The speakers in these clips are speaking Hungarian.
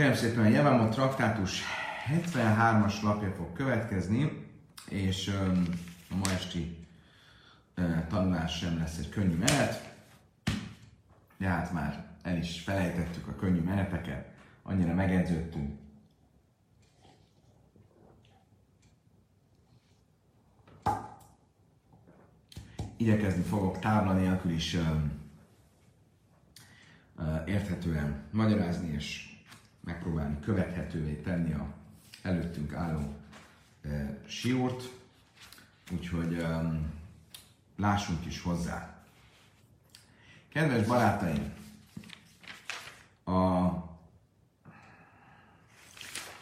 Kérem szépen, a Jevámot traktátus 73-as lapja fog következni, és a ma esti tanulás sem lesz egy könnyű menet, de hát már el is felejtettük a könnyű meneteket, annyira megedződtünk. Igyekezni fogok tábla nélkül is érthetően magyarázni, és megpróbálni követhetővé tenni a előttünk álló e, siót, úgyhogy e, lássunk is hozzá. Kedves barátaim, a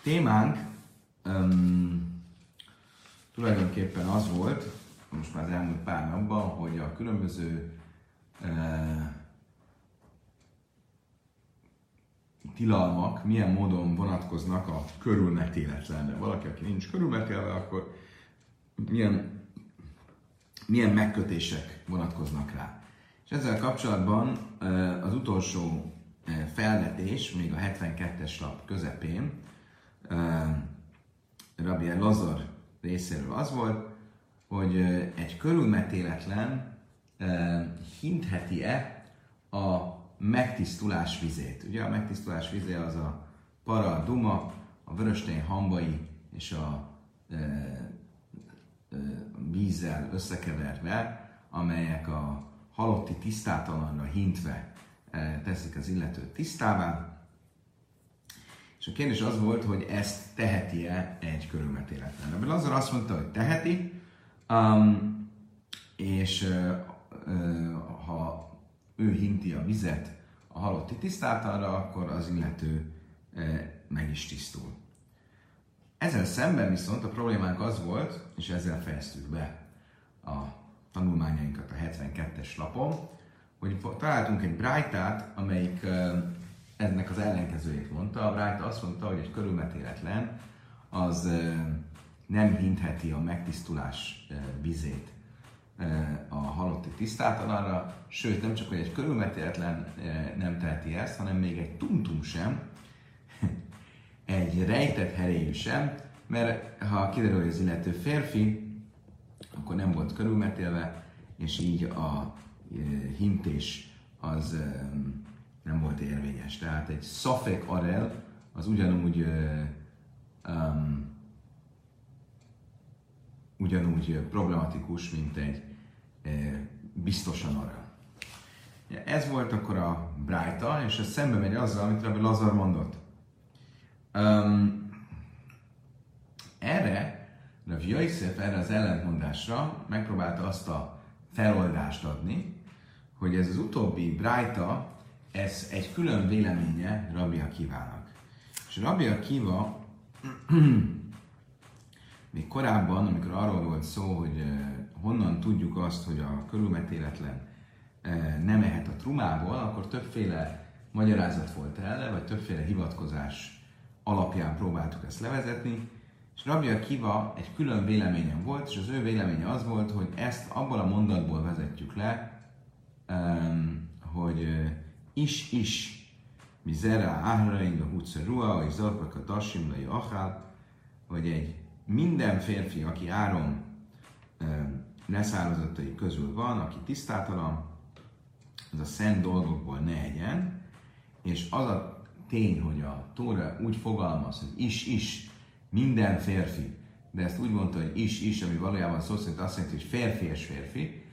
témánk um, tulajdonképpen az volt, most már az elmúlt pár napban, hogy a különböző uh, tilalmak milyen módon vonatkoznak a körülmetéletlenre. Valaki, aki nincs körülmetélve, akkor milyen, milyen megkötések vonatkoznak rá. És ezzel kapcsolatban az utolsó felvetés, még a 72-es lap közepén, Rabbi Lazar részéről az volt, hogy egy körülmetéletlen hintheti-e a megtisztulás vizét. Ugye a megtisztulás vizé az a para, a duma, a vöröstény hambai és a e, e, vízzel összekeverve, amelyek a halotti tisztátalanra hintve e, teszik az illetőt tisztává. És a kérdés az volt, hogy ezt teheti-e egy körülmetéletlen. Ebből azon azt mondta, hogy teheti, um, és uh, uh, ha ő hinti a vizet a halotti tisztátalra, akkor az illető e, meg is tisztul. Ezzel szemben viszont a problémánk az volt, és ezzel fejeztük be a tanulmányainkat a 72-es lapon, hogy találtunk egy brájtát, amelyik e, ennek az ellenkezőjét mondta. A brájta azt mondta, hogy egy körülmetéletlen az e, nem hintheti a megtisztulás vizét a halotti tisztátalanra, sőt nem csak, hogy egy körülmetéletlen nem teheti ezt, hanem még egy tuntum sem, egy rejtett heréjű sem, mert ha kiderül, hogy az illető férfi, akkor nem volt körülmetélve, és így a hintés az nem volt érvényes. Tehát egy szafek arel az ugyanúgy um, ugyanúgy problematikus, mint egy biztosan arra. Ez volt akkor a Brájta, és ez szembe megy azzal, amit Rabbi Lazar mondott. Um, erre, Rabbi Yosef erre az ellentmondásra megpróbálta azt a feloldást adni, hogy ez az utóbbi Brájta, ez egy külön véleménye Rabbi Akivának. És Rabbi Akiva még korábban, amikor arról volt szó, hogy honnan tudjuk azt, hogy a körülmetéletlen eh, nem ehet a trumából, akkor többféle magyarázat volt erre, vagy többféle hivatkozás alapján próbáltuk ezt levezetni, és Rabbi Akiva egy külön véleményem volt, és az ő véleménye az volt, hogy ezt abból a mondatból vezetjük le, hogy eh, is-is mizera áhrain a hutszerua, és zarpak a tasim achál, hogy egy minden férfi, aki áron leszározottai közül van, aki tisztátalan, az a szent dolgokból ne egyen, és az a tény, hogy a Tóra úgy fogalmaz, hogy is-is minden férfi, de ezt úgy mondta, hogy is-is, ami valójában szó szerint azt jelenti, hogy férfi és férfi,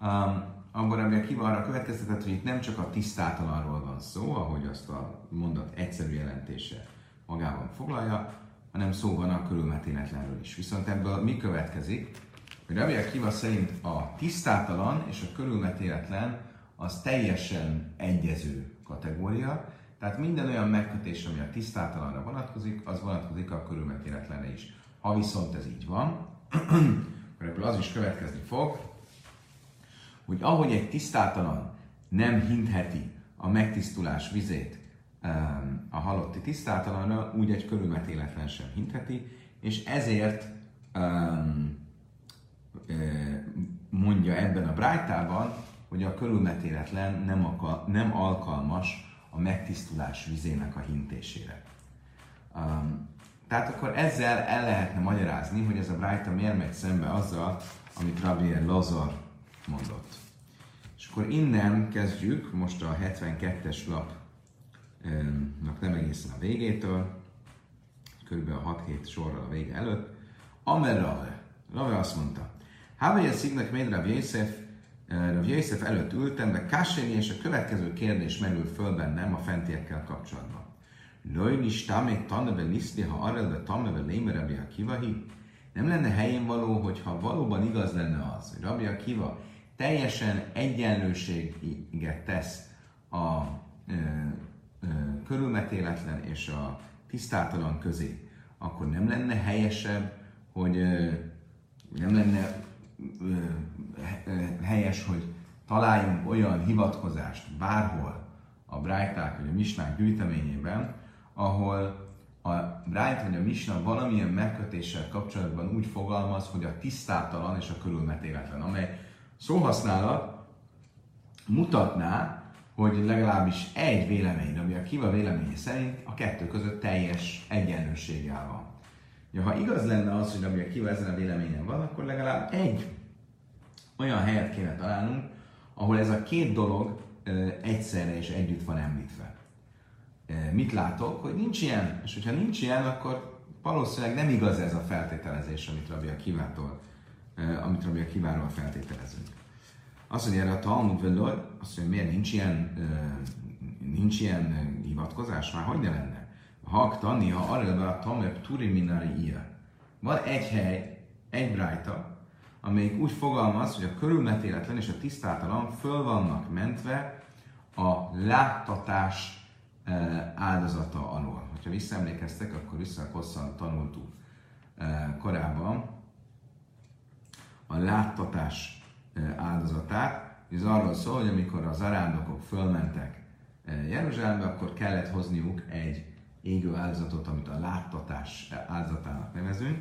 um, abban ami kiva arra következtetett, hogy itt nem csak a tisztátalanról van szó, ahogy azt a mondat egyszerű jelentése magában foglalja, hanem szó van a körülmetéletlenről is. Viszont ebből mi következik? Hogy Rabbi Akiva szerint a tisztátalan és a körülmetéletlen az teljesen egyező kategória, tehát minden olyan megkötés, ami a tisztátalanra vonatkozik, az vonatkozik a körülmetéletlenre is. Ha viszont ez így van, akkor ebből az is következni fog, hogy ahogy egy tisztátalan nem hintheti a megtisztulás vizét a halotti tisztátalanra, úgy egy körülmetéletlen sem hintheti, és ezért um, mondja ebben a brájtában, hogy a körülmetéletlen nem, akar, nem alkalmas a megtisztulás vizének a hintésére. Um, tehát akkor ezzel el lehetne magyarázni, hogy ez a Brájta miért megy szembe azzal, amit Rabbi Lazar mondott. És akkor innen kezdjük, most a 72-es lapnak nem egészen a végétől, kb. 6-7 sorral a vége előtt. Amer Rave. Rave azt mondta, Hávaja szignek még Rav Jézsef, Rav Jézsef előtt ültem, de Kassényi és a következő kérdés merül föl bennem a fentiekkel kapcsolatban. Lojni stámé tanebe liszti, ha arra de tanebe lémere a kivahi? Nem lenne helyén való, hogyha valóban igaz lenne az, hogy Rabbi Akiva teljesen egyenlőséget tesz a ö, ö, körülmetéletlen és a tisztátalan közé, akkor nem lenne helyesebb, hogy ö, nem lenne helyes, hogy találjunk olyan hivatkozást bárhol a Brájták vagy a Misnák gyűjteményében, ahol a Brájt vagy a Misna valamilyen megkötéssel kapcsolatban úgy fogalmaz, hogy a tisztátalan és a körülmetéletlen, amely szóhasználat mutatná, hogy legalábbis egy vélemény, ami a Kiva véleménye szerint a kettő között teljes egyenlőséggel van. Ja, ha igaz lenne az, hogy ami a Kiva ezen a véleményen van, akkor legalább egy olyan helyet kéne találnunk, ahol ez a két dolog egyszerre és együtt van említve. Mit látok? Hogy nincs ilyen, és hogyha nincs ilyen, akkor valószínűleg nem igaz ez a feltételezés, amit Rabbi a Kivától, amit Rabbi a Kiváról feltételezünk. Azt mondja erre a Talmud Veloj, azt mondja, miért nincs ilyen, nincs ilyen hivatkozás? Már hogy ne lenne? Hak tanni, ha arra a Tamer Turi Minari Ia. Van egy hely, egy brájta, amelyik úgy fogalmaz, hogy a körülmetéletlen és a tisztátalan föl vannak mentve a láttatás áldozata alól. Ha visszaemlékeztek, akkor vissza hosszan tanultuk korábban a láttatás áldozatát. Ez arról szól, hogy amikor az arándokok fölmentek Jeruzsálembe, akkor kellett hozniuk egy égő áldozatot, amit a láttatás áldozatának nevezünk.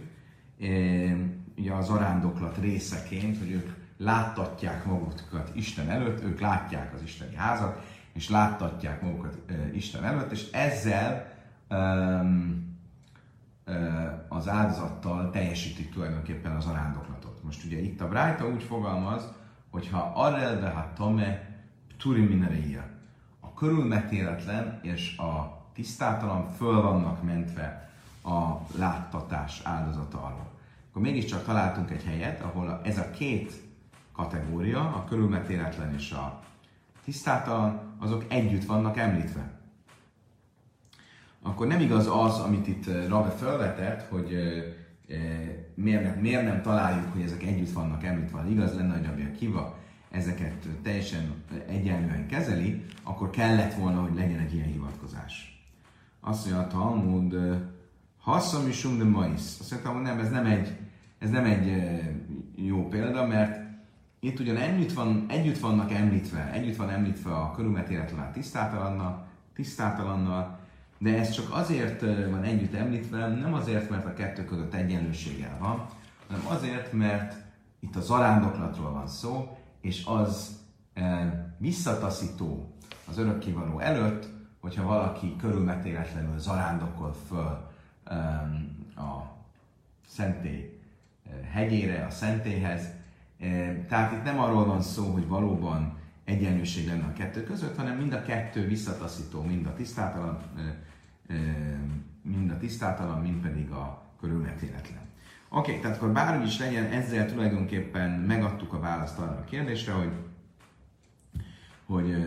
Ugye az arándoklat részeként, hogy ők láttatják magukat Isten előtt, ők látják az isteni házat, és láttatják magukat Isten előtt, és ezzel um, az áldozattal teljesítik tulajdonképpen az arándoklatot. Most ugye itt a Brájta úgy fogalmaz, hogy ha arrelve ha tome turiminereia, a körülmetéletlen és a tisztátalan föl vannak mentve a láttatás áldozata alól. Akkor mégiscsak találtunk egy helyet, ahol ez a két kategória, a körülmetéletlen és a tisztátalan, azok együtt vannak említve akkor nem igaz az, amit itt eh, Rabbe felvetett, hogy e, miért, nem, miért nem találjuk, hogy ezek együtt vannak említve. Igaz lenne, hogy Rabbi Kiva ezeket teljesen egyenlően kezeli, akkor kellett volna, hogy legyen egy ilyen hivatkozás. Azt mondja a Talmud, hasszam is de maisz. Azt mondtam, hogy nem, ez nem egy, ez nem egy jó példa, mert itt ugyan együtt, van, együtt vannak említve, együtt van említve a körülmetéletlen tisztátalannal, tisztátalannal, de ez csak azért van együtt említve, nem azért, mert a kettő között egyenlőséggel van, hanem azért, mert itt a zarándoklatról van szó, és az e, visszataszító az örökkivaló előtt, hogyha valaki körülmetéletlenül zarándokol föl a szentély hegyére, a szentélyhez. Tehát itt nem arról van szó, hogy valóban egyenlőség lenne a kettő között, hanem mind a kettő visszataszító, mind a tisztátalan mind a tisztátalan, mind pedig a körülmetéletlen. Oké, okay, tehát akkor bárhogy is legyen, ezzel tulajdonképpen megadtuk a választ arra a kérdésre, hogy, hogy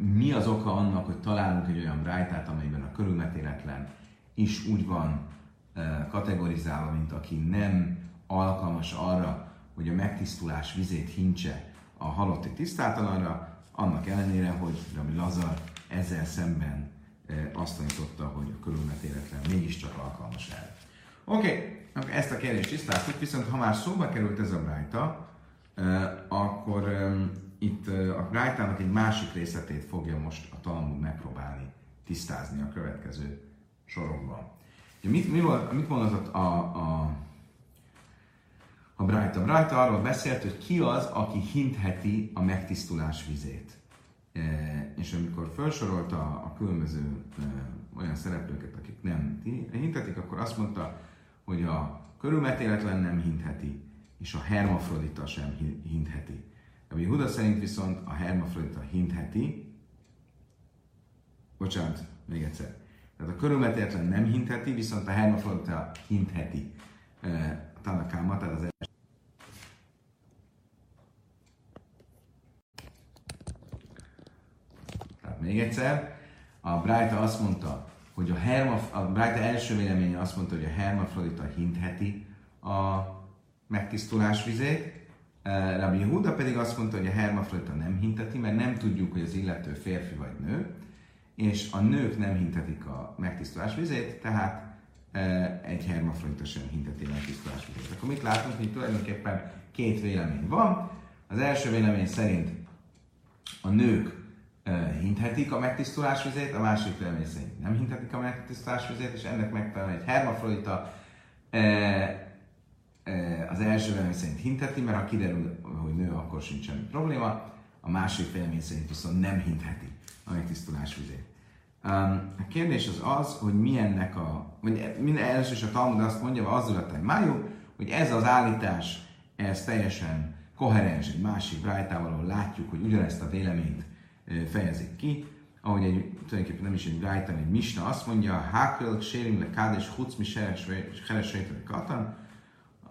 mi az oka annak, hogy találunk egy olyan brájtát, amelyben a körülmetéletlen is úgy van kategorizálva, mint aki nem alkalmas arra, hogy a megtisztulás vizét hincse a halotti tisztátalanra, annak ellenére, hogy Rami Lazar ezzel szemben azt tanította, hogy a körülmetéletlen mégiscsak alkalmas erre. Oké, okay, ezt a kérdést tisztáztuk, viszont ha már szóba került ez a brájta, akkor itt a brájtának egy másik részletét fogja most a Talmud megpróbálni tisztázni a következő sorokban. Mit, mi volt, mit mondott a, a, a Brájta? Brájta arról beszélt, hogy ki az, aki hintheti a megtisztulás vizét. E, és amikor felsorolta a különböző e, olyan szereplőket, akik nem hintetik, akkor azt mondta, hogy a körülmetéletlen nem hintheti, és a hermafrodita sem hintheti. Rabbi Huda szerint viszont a hermafrodita hintheti, bocsánat, még egyszer. Tehát a körülmetéletlen nem hintheti, viszont a hermafrodita hintheti. A Tanakáma, tehát az első. Tehát még egyszer, a Brájta azt mondta, hogy a, hermaf, a Brájta első véleménye azt mondta, hogy a hermafrodita hintheti a megtisztulás vizét, Rabbi Yehuda pedig azt mondta, hogy a hermafrodita nem hinteti, mert nem tudjuk, hogy az illető férfi vagy nő, és a nők nem hintetik a megtisztulás vizét, tehát egy hermafrodita sem hinteti a megtisztulás vizét. Akkor mit látunk, hogy tulajdonképpen két vélemény van. Az első vélemény szerint a nők hinthetik a megtisztulás vizét, a másik vélemény szerint nem hinthetik a megtisztulás vizét, és ennek megfelelően egy hermafrodita az első vélemény szerint hintheti, mert ha kiderül, hogy nő, akkor sincs semmi probléma. A másik vélemény szerint viszont nem hintheti a megtisztulás vizét. a kérdés az az, hogy milyennek a, minden első is a Talmud azt mondja, az a májú, hogy ez az állítás, ez teljesen koherens egy másik brájtával, ahol látjuk, hogy ugyanezt a véleményt fejezik ki, ahogy egy, tulajdonképpen nem is egy brájtán, egy misna azt mondja, Hákel, Sérim, Le Kádes, Huc, Mi, Seres, Katan,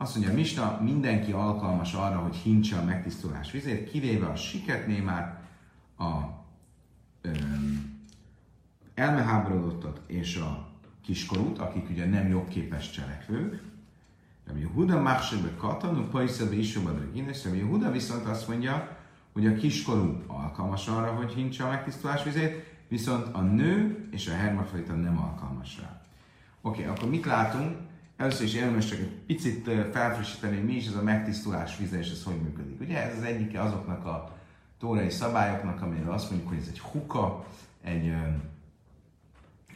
azt mondja, Misna, mindenki alkalmas arra, hogy hintse a megtisztulás vizét, kivéve a siketnémát, a öm, elmeháborodottat és a kiskorút, akik ugye nem jogképes cselekvők. Rabbi Huda Machsebe Katanú, Paiszebe Isobadra Guinness, Rabbi Huda viszont azt mondja, hogy a kiskorú alkalmas arra, hogy hintse a megtisztulás vizét, viszont a nő és a hermafrodita nem alkalmas rá. Oké, okay, akkor mit látunk? Először is érdemes csak egy picit felfrissíteni, hogy mi is ez a megtisztulás vize, és ez hogy működik. Ugye ez az egyike azoknak a tórai szabályoknak, amire azt mondjuk, hogy ez egy huka, egy ö,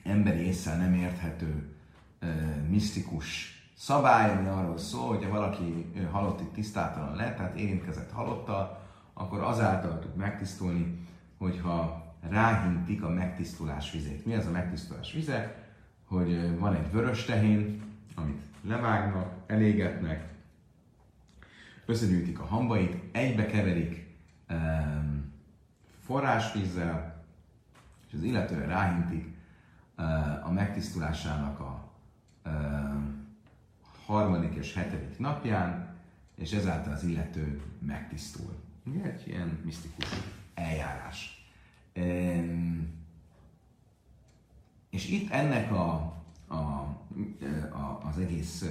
emberi észre nem érthető ö, misztikus szabály, ami arról szól, hogy ha valaki halotti tisztátalan lett, tehát érintkezett halottal, akkor azáltal tud megtisztulni, hogyha ráhintik a megtisztulás vizét. Mi az a megtisztulás vize? Hogy van egy vörös tehén, amit levágnak, elégetnek, összegyűjtik a hambait, egybe keverik um, forrásvízzel, és az illetőre ráhintik uh, a megtisztulásának a uh, harmadik és hetedik napján, és ezáltal az illető megtisztul. Ugye egy ilyen misztikus eljárás. Um, és itt ennek a a, a, az egész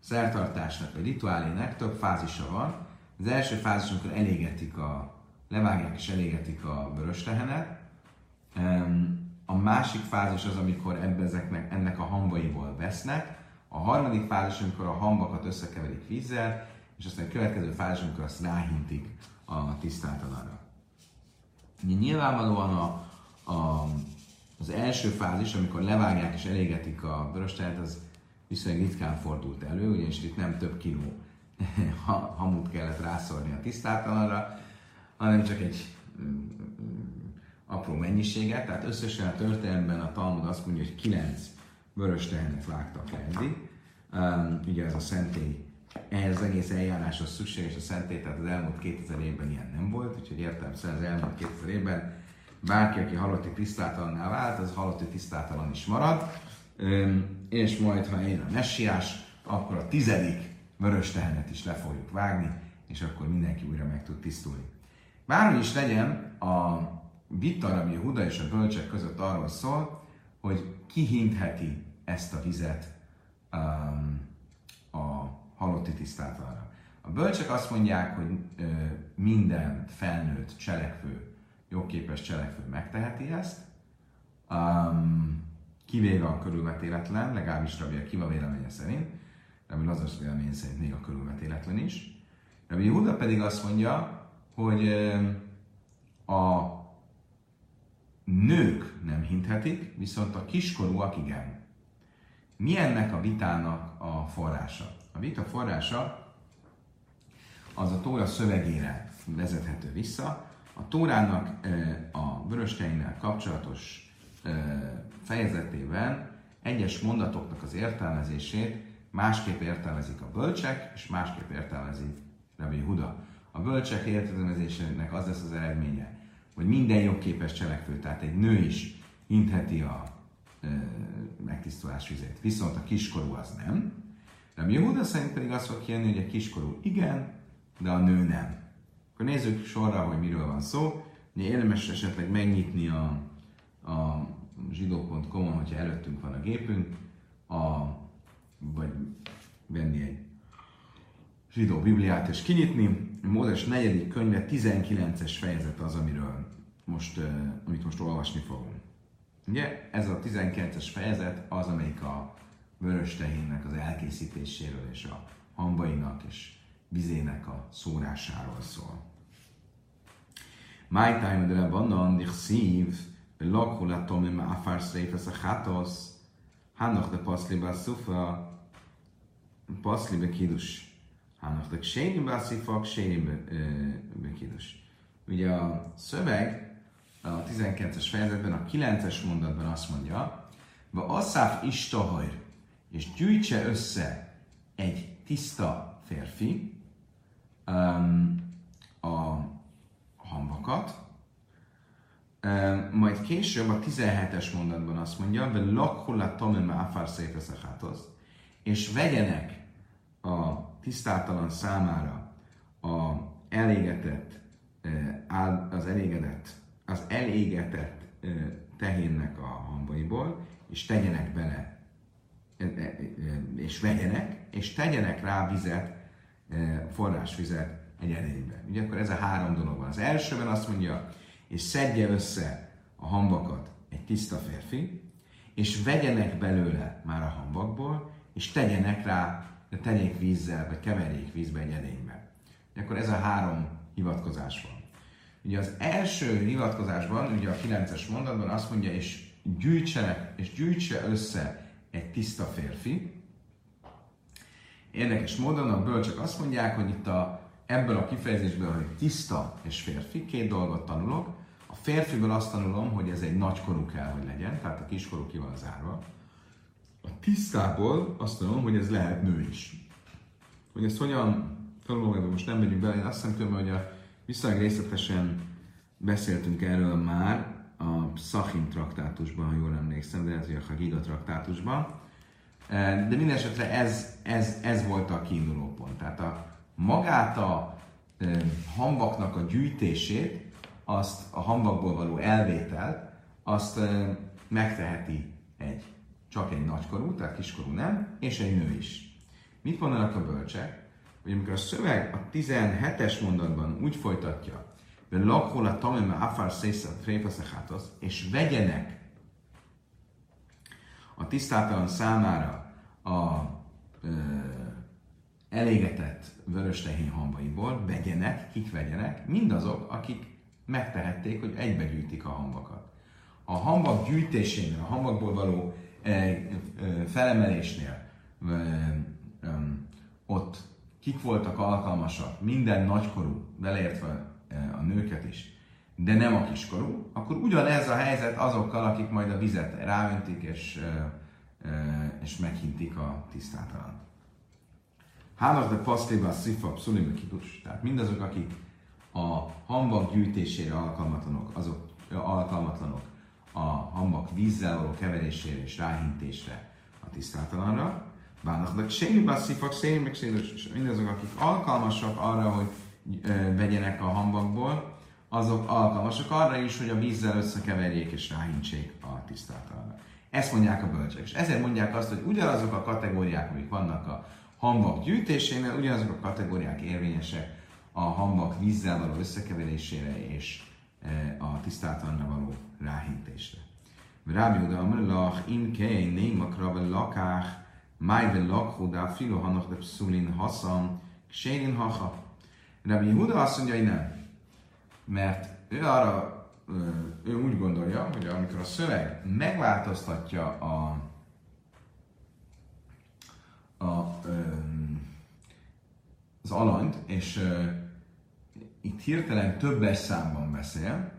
szertartásnak, vagy rituálének több fázisa van. Az első fázis, amikor elégetik a, levágják és elégetik a vörös tehenet. A másik fázis az, amikor ebbe ennek a hambaiból vesznek. A harmadik fázis, amikor a hambakat összekeverik vízzel, és aztán a következő fázis, amikor azt ráhintik a tisztátalanra. Nyilvánvalóan a, a az első fázis, amikor levágják és elégetik a vörös tejet, az viszonylag ritkán fordult elő, ugyanis itt nem több kiló hamut kellett rászorni a tisztátalanra, hanem csak egy mm, apró mennyiséget. Tehát összesen a történelemben a Talmud azt mondja, hogy kilenc vörös tehenet vágtak le eddig. Um, ugye ez a szentély, ehhez az egész eljáráshoz szükséges a szentély, tehát az elmúlt 2000 évben ilyen nem volt, úgyhogy értelemszerűen az elmúlt 2000 évben bárki, aki halotti tisztátalanná vált, az halotti tisztátalan is marad, és majd, ha eljön a messiás, akkor a tizedik vörös tehenet is le fogjuk vágni, és akkor mindenki újra meg tud tisztulni. Bármi is legyen, a vita, ami a Huda és a bölcsek között arról szól, hogy ki hintheti ezt a vizet um, a halotti tisztátalanra. A bölcsek azt mondják, hogy ö, minden felnőtt cselekvő jogképes cselekvő megteheti ezt, um, kivéve a körülmetéletlen, legalábbis Rabbi Akiva véleménye szerint, Rabbi Lazarus véleménye szerint még a körülmetéletlen is. Rabbi Yehuda pedig azt mondja, hogy a nők nem hinthetik, viszont a kiskorúak igen. Mi ennek a vitának a forrása? A vita forrása az a tóra szövegére vezethető vissza, a Tórának a vörösteinnel kapcsolatos fejezetében egyes mondatoknak az értelmezését másképp értelmezik a bölcsek, és másképp értelmezik Rabbi Huda. A bölcsek értelmezésének az lesz az eredménye, hogy minden jogképes cselekvő, tehát egy nő is intheti a e, megtisztulás vizét, viszont a kiskorú az nem. Rabbi Huda szerint pedig azt fog kijönni, hogy a kiskorú igen, de a nő nem. Akkor nézzük sorra, hogy miről van szó. Érdemes esetleg megnyitni a, a zsidó.com-on, hogyha előttünk van a gépünk, a, vagy venni egy zsidó bibliát és kinyitni. Mózes negyedik könyve 19-es fejezet az, amiről most, amit most olvasni fogunk. Ugye ez a 19-es fejezet az, amelyik a vörös tehénnek az elkészítéséről és a hambainak és vizének a szórásáról szól. My time de vannan dich szív, lakhul a tomim afár szréfesz a hátosz, hannoch de paszli ba szufa, paszli be kidus. Hannoch de ksényi ba szifa, ksényi be kidus. Ugye a szöveg a 19-es fejezetben, a 9-es mondatban azt mondja, va aszáf is tahajr, és gyűjtse össze egy tiszta férfi, a hamvakat, majd később a 17-es mondatban azt mondja, hogy lakhulla tamim áfár és vegyenek a tisztátalan számára a elégetett, az elégedett, az elégetett tehénnek a hambaiból, és tegyenek bele, és vegyenek, és tegyenek rá vizet, forrásvizet egy edénybe. Ugye akkor ez a három dolog van. Az elsőben azt mondja, és szedje össze a hambakat egy tiszta férfi, és vegyenek belőle már a hambakból, és tegyenek rá, tegyék vízzel, vagy keverjék vízbe egy edénybe. Ugye akkor ez a három hivatkozás van. Ugye az első hivatkozásban, ugye a 9-es mondatban azt mondja, és gyűjtse, és gyűjtse össze egy tiszta férfi, Érdekes módon a bölcsök azt mondják, hogy itt a, ebből a kifejezésből, hogy tiszta és férfi, két dolgot tanulok. A férfiből azt tanulom, hogy ez egy nagykorú kell, hogy legyen, tehát a kiskorú ki van zárva. A tisztából azt tanulom, hogy ez lehet nő is. Hogy ezt hogyan tanulom, ebben most nem megyünk bele, én azt hiszem, hogy a viszonylag részletesen beszéltünk erről már a Sachin traktátusban, ha jól emlékszem, de ez a Hagiga traktátusban de minden esetre ez, ez, ez volt a kiinduló pont. Tehát a, magát a hambaknak a gyűjtését, azt a hambakból való elvételt, azt megteheti egy, csak egy nagykorú, tehát kiskorú nem, és egy nő is. Mit mondanak a bölcsek? Hogy amikor a szöveg a 17-es mondatban úgy folytatja, hogy lakhol a tamim afar és vegyenek a tisztátalan számára a ö, elégetett vörös tehén hambaiból vegyenek, kik vegyenek, mindazok, akik megtehették, hogy egybegyűjtik a hambakat. A hambak gyűjtésénél, a hambakból való e, e, felemelésnél e, e, ott kik voltak alkalmasak, minden nagykorú, beleértve a nőket is, de nem a kiskorú, akkor ugyanez a helyzet azokkal, akik majd a vizet ráöntik és, és meghintik a tisztátalan. Hálas de pasztéba szifa pszulim kidus. Tehát mindazok, akik a hambak gyűjtésére alkalmatlanok, azok alkalmatlanok a hambak vízzel való keverésére és ráhintésre a tisztátalanra. Bánaknak sémiba szifak, sémik, és mindazok, akik alkalmasak arra, hogy vegyenek a hambakból, azok alkalmasak arra is, hogy a vízzel összekeverjék és ráhintsék a tisztátalanra. Ezt mondják a bölcsek. És ezért mondják azt, hogy ugyanazok a kategóriák, amik vannak a hambak gyűjtésénél, ugyanazok a kategóriák érvényesek a hambak vízzel való összekeverésére és e, a tisztátalanra való ráhintésre. Rábi oda amelach im kei némakra lakách, máj ve lakhodá filohanok de pszulin haszam, ksénin haha. Rabbi Huda azt mondja, hogy nem mert ő arra, ő úgy gondolja, hogy amikor a szöveg megváltoztatja a, a, az alanyt, és itt hirtelen többes számban beszél,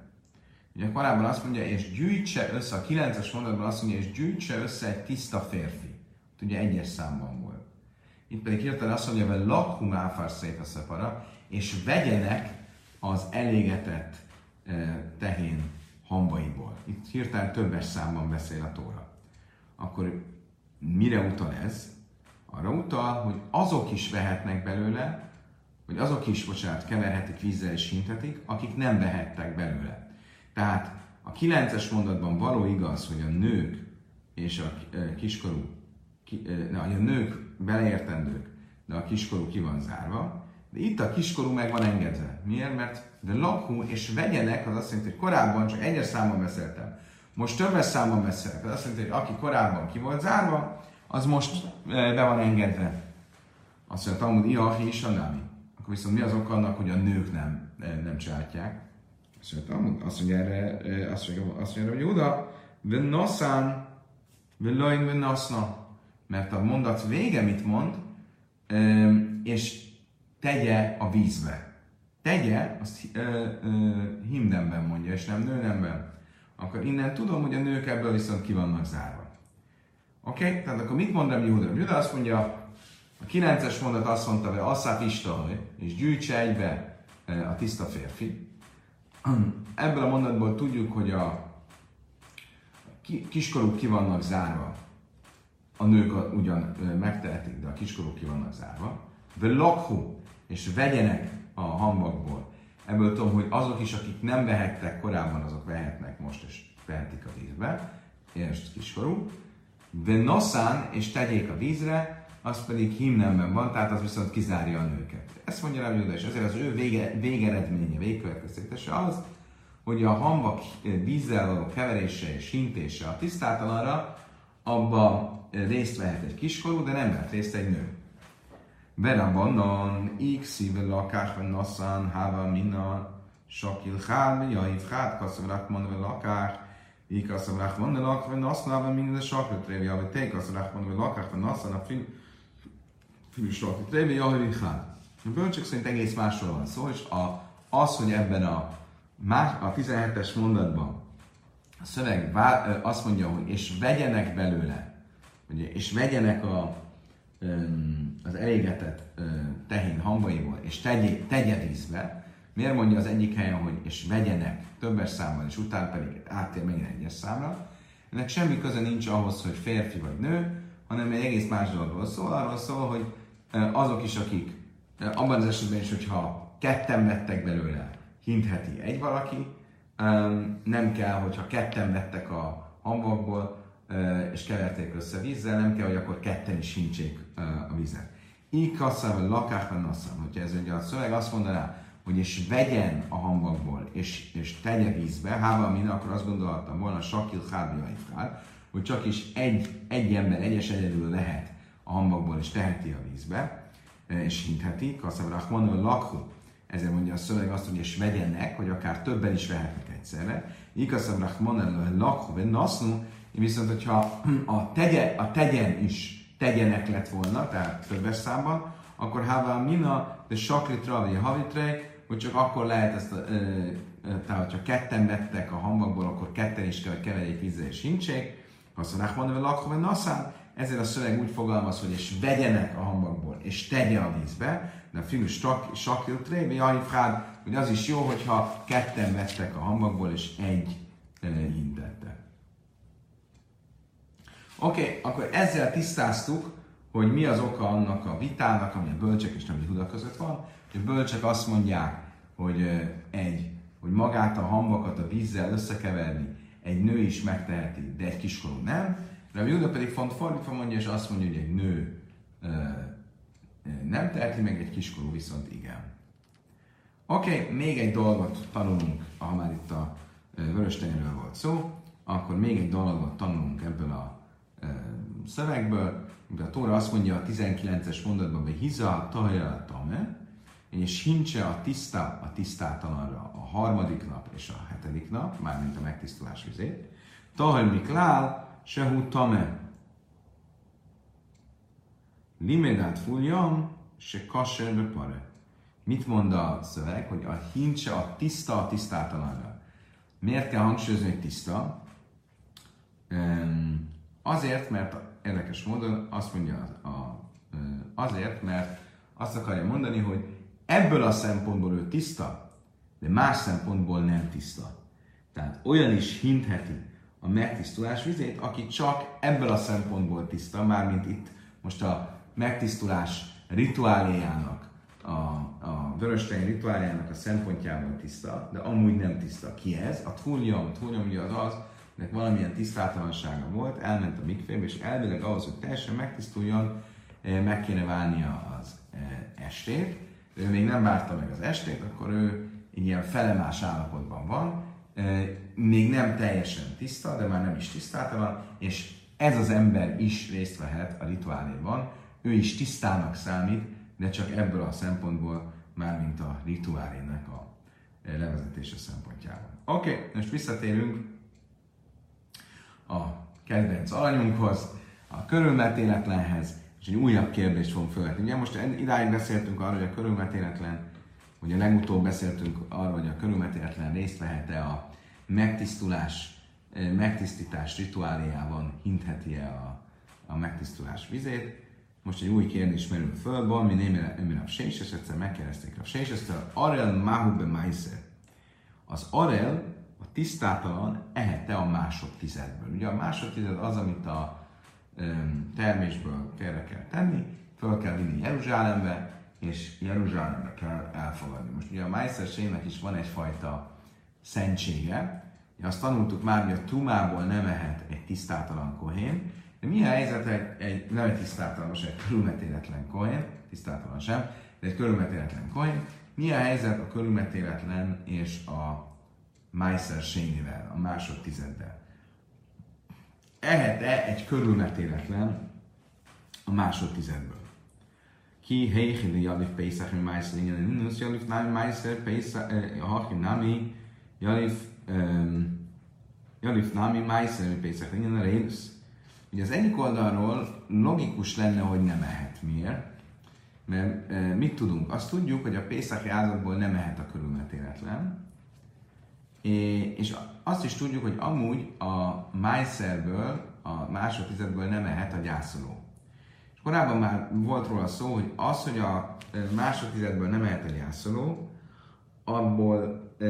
Ugye korábban azt mondja, és gyűjtse össze, a 9-es mondatban azt mondja, és gyűjtse össze egy tiszta férfi. Ugye egyes számban volt. Itt pedig hirtelen azt mondja, hogy lakhum áfár szép a szepara, és vegyenek az elégetett eh, tehén hambaiból. Itt hirtelen többes számban beszél a tóra. Akkor mire utal ez? Arra utal, hogy azok is vehetnek belőle, hogy azok is, bocsánat, keverhetik vízzel és hintetik, akik nem vehettek belőle. Tehát a kilences mondatban való igaz, hogy a nők és a kiskorú, ne, a nők beleértendők, de a kiskorú ki van zárva, de itt a kiskorú meg van engedve. Miért? Mert de lakó és vegyenek, az azt jelenti, hogy korábban csak egyes számban beszéltem. Most többes számban beszélek. Az azt jelenti, hogy aki korábban ki volt zárva, az most be van engedve. Azt mondja, Talmud, Iahi is a nami. Akkor viszont mi az ok annak, hogy a nők nem, nem csinálják? Azt mondja, Talmud, azt mondja erre, azt mondja, azt mondja hogy Júda, Venoszán, Veloin Venosna. Mert a mondat vége mit mond? És tegye a vízbe. Tegye, azt ö, ö, himnemben mondja, és nem nőnemben. Akkor innen tudom, hogy a nők ebből viszont ki vannak zárva. Oké? Okay? Tehát akkor mit mondom Júda? Júda azt mondja, a 9-es mondat azt mondta, hogy asszát istahaj, és gyűjtse egybe a tiszta férfi. Ebből a mondatból tudjuk, hogy a kiskorúk ki vannak zárva. A nők ugyan megtehetik, de a kiskorúk ki vannak zárva. De lakhu, és vegyenek a hambakból. Ebből tudom, hogy azok is, akik nem vehettek korábban, azok vehetnek most, és vehetik a vízbe, és kiskorú. De noszán, és tegyék a vízre, az pedig himnemben van, tehát az viszont kizárja a nőket. Ezt mondja Júda, és ezért az ő vége, végeredménye, végkövetkeztetése az, hogy a hambak vízzel való keverése és hintése a tisztátalanra, abba részt vehet egy kiskorú, de nem vehet részt egy nő. Berabbanon, Ixi, Velakás, Nasszán, Háva, Minna, Sakil, Hál, Jaiv, Hát, Kasszam, Rachman, Velakás, Ikaszam, Rachman, Velakás, Nasszán, Háva, Minna, Sakil, Trévi, Jaiv, Té, Kasszam, Rachman, Velakás, Nasszán, a Filu, Sakil, Trévi, Jaiv, Hát. A bölcsök szerint egész másról van szó, és a, az, hogy ebben a, más, a 17-es mondatban a szöveg vá, azt mondja, hogy és vegyenek belőle, ugye, és vegyenek a, az elégetett tehén hambaiból, és tegye, tegye vízbe, miért mondja az egyik helyen, hogy és vegyenek többes számban, és utána pedig áttér megint egyes számra, ennek semmi köze nincs ahhoz, hogy férfi vagy nő, hanem egy egész más dologról szól, arról szól, hogy azok is, akik abban az esetben is, hogyha ketten vettek belőle, hintheti egy valaki, nem kell, hogyha ketten vettek a hambakból, és keverték össze vízzel, nem kell, hogy akkor ketten is hintsék a vizet. Így kasszával lakásban nasszam, hogyha ez ugye a szöveg azt mondaná, hogy és vegyen a hambakból, és, és tegye vízbe, hába min, akkor azt gondoltam volna, sakil hábja hogy csak is egy, egy ember, egyes egyedül lehet a hambakból, és teheti a vízbe, és hintheti, kasszával rachman, lakhu, ezért mondja a szöveg azt, hogy és vegyenek, hogy akár többen is vehetnek egyszerre. Ikaszam rachman, lakhu, ve nasznu, viszont hogyha a, tegye, a tegyen is tegyenek lett volna, tehát többes számban, akkor hává mina, de sakritra, vagy havitre, hogy csak akkor lehet ezt, a, tehát hogyha ketten vettek a hambakból, akkor ketten is kell, hogy keverjék vízzel és sincsék, azt mondják, mondom, hogy lakva, naszán, ezért a szöveg úgy fogalmaz, hogy és vegyenek a hambakból, és tegye a vízbe, de film sakil trévi, jahifrád, hogy az is jó, hogyha ketten vettek a hambakból, és egy hintette. Oké, okay, akkor ezzel tisztáztuk, hogy mi az oka annak a vitának, ami a bölcsek és nem Huda között van. A bölcsek azt mondják, hogy egy, hogy magát a hamvakat a vízzel összekeverni egy nő is megteheti, de egy kiskorú nem. De a Juda pedig font fordítva mondja, és azt mondja, hogy egy nő nem teheti meg, egy kiskorú viszont igen. Oké, okay, még egy dolgot tanulunk, ha már itt a vörös volt szó, akkor még egy dolgot tanulunk ebből a szövegből, de a Tóra azt mondja a 19-es mondatban, hogy hiza taja tame, és hincse a tiszta a tisztátalanra a harmadik nap és a hetedik nap, mármint a megtisztulás vizét. Tahaj miklál, sehu tame. Limedát fuljam, se kasserbe pare. Mit mond a szöveg, hogy a hincse a tiszta a tisztátalanra? Miért kell hangsúlyozni, hogy tiszta? Azért, mert érdekes módon azt mondja, a, azért, mert azt akarja mondani, hogy ebből a szempontból ő tiszta, de más szempontból nem tiszta. Tehát olyan is hintheti a megtisztulás vizét, aki csak ebből a szempontból tiszta, mármint itt most a megtisztulás rituáléjának, a, a vöröstein rituáléjának a szempontjából tiszta, de amúgy nem tiszta. Ki ez? A tfúnyam. Tfúnyam ugye az az, nek valamilyen tisztátalansága volt, elment a mikvébe, és elvileg ahhoz, hogy teljesen megtisztuljon, eh, meg kéne válnia az eh, estét, ő még nem várta meg az estét, akkor ő ilyen felemás állapotban van, eh, még nem teljesen tiszta, de már nem is tisztátalan, és ez az ember is részt vehet a rituáléban, ő is tisztának számít, de csak ebből a szempontból, már mint a rituálének a levezetése szempontjából. Oké, okay, most visszatérünk a kedvenc alanyunkhoz, a körülmetéletlenhez, és egy újabb kérdést fogunk felvetni. Ugye most idáig beszéltünk arról, hogy a körülmetéletlen, a legutóbb beszéltünk arról, hogy a körülmetéletlen részt vehet-e a megtisztulás, eh, megtisztítás rituáliában, hintheti-e a, a megtisztulás vizét. Most egy új kérdés merül föl, van, mi némi a Séses, egyszer megkérdezték a Séses-től, Arel Mahube Maiser. Az Arel tisztátalan ehette a másodtizedből. Ugye a másodtized az, amit a termésből félre kell tenni, föl kell vinni Jeruzsálembe, és Jeruzsálembe kell elfogadni. Most ugye a Májszerségnek is van egyfajta szentsége, azt tanultuk már, hogy a tumából nem ehet egy tisztátalan kohén, de mi a helyzet egy, egy nem egy tisztátalan, most egy körülmetéletlen kohén, tisztátalan sem, de egy körülmetéletlen kohén, mi a helyzet a körülmetéletlen és a Meiser Sényivel, a másodtizeddel. Ehet-e egy körülmetéletlen a másodtizedből? Ki heichini jalif Pesach mi Meiser Ingen, Ninus jalif nami Meiser Pesach, hachim nami jalif jalif nami Meiser mi Pesach Ingen, Rénus. Ugye az egyik oldalról logikus lenne, hogy nem ehet. Miért? Mert e, mit tudunk? Azt tudjuk, hogy a Pészaki áldozatból nem ehet a körülmetéletlen, és azt is tudjuk, hogy amúgy a májszerből, a másodtizedből nem ehet a gyászoló. És korábban már volt róla szó, hogy az, hogy a másodtizedből nem ehet a gyászoló, abból e,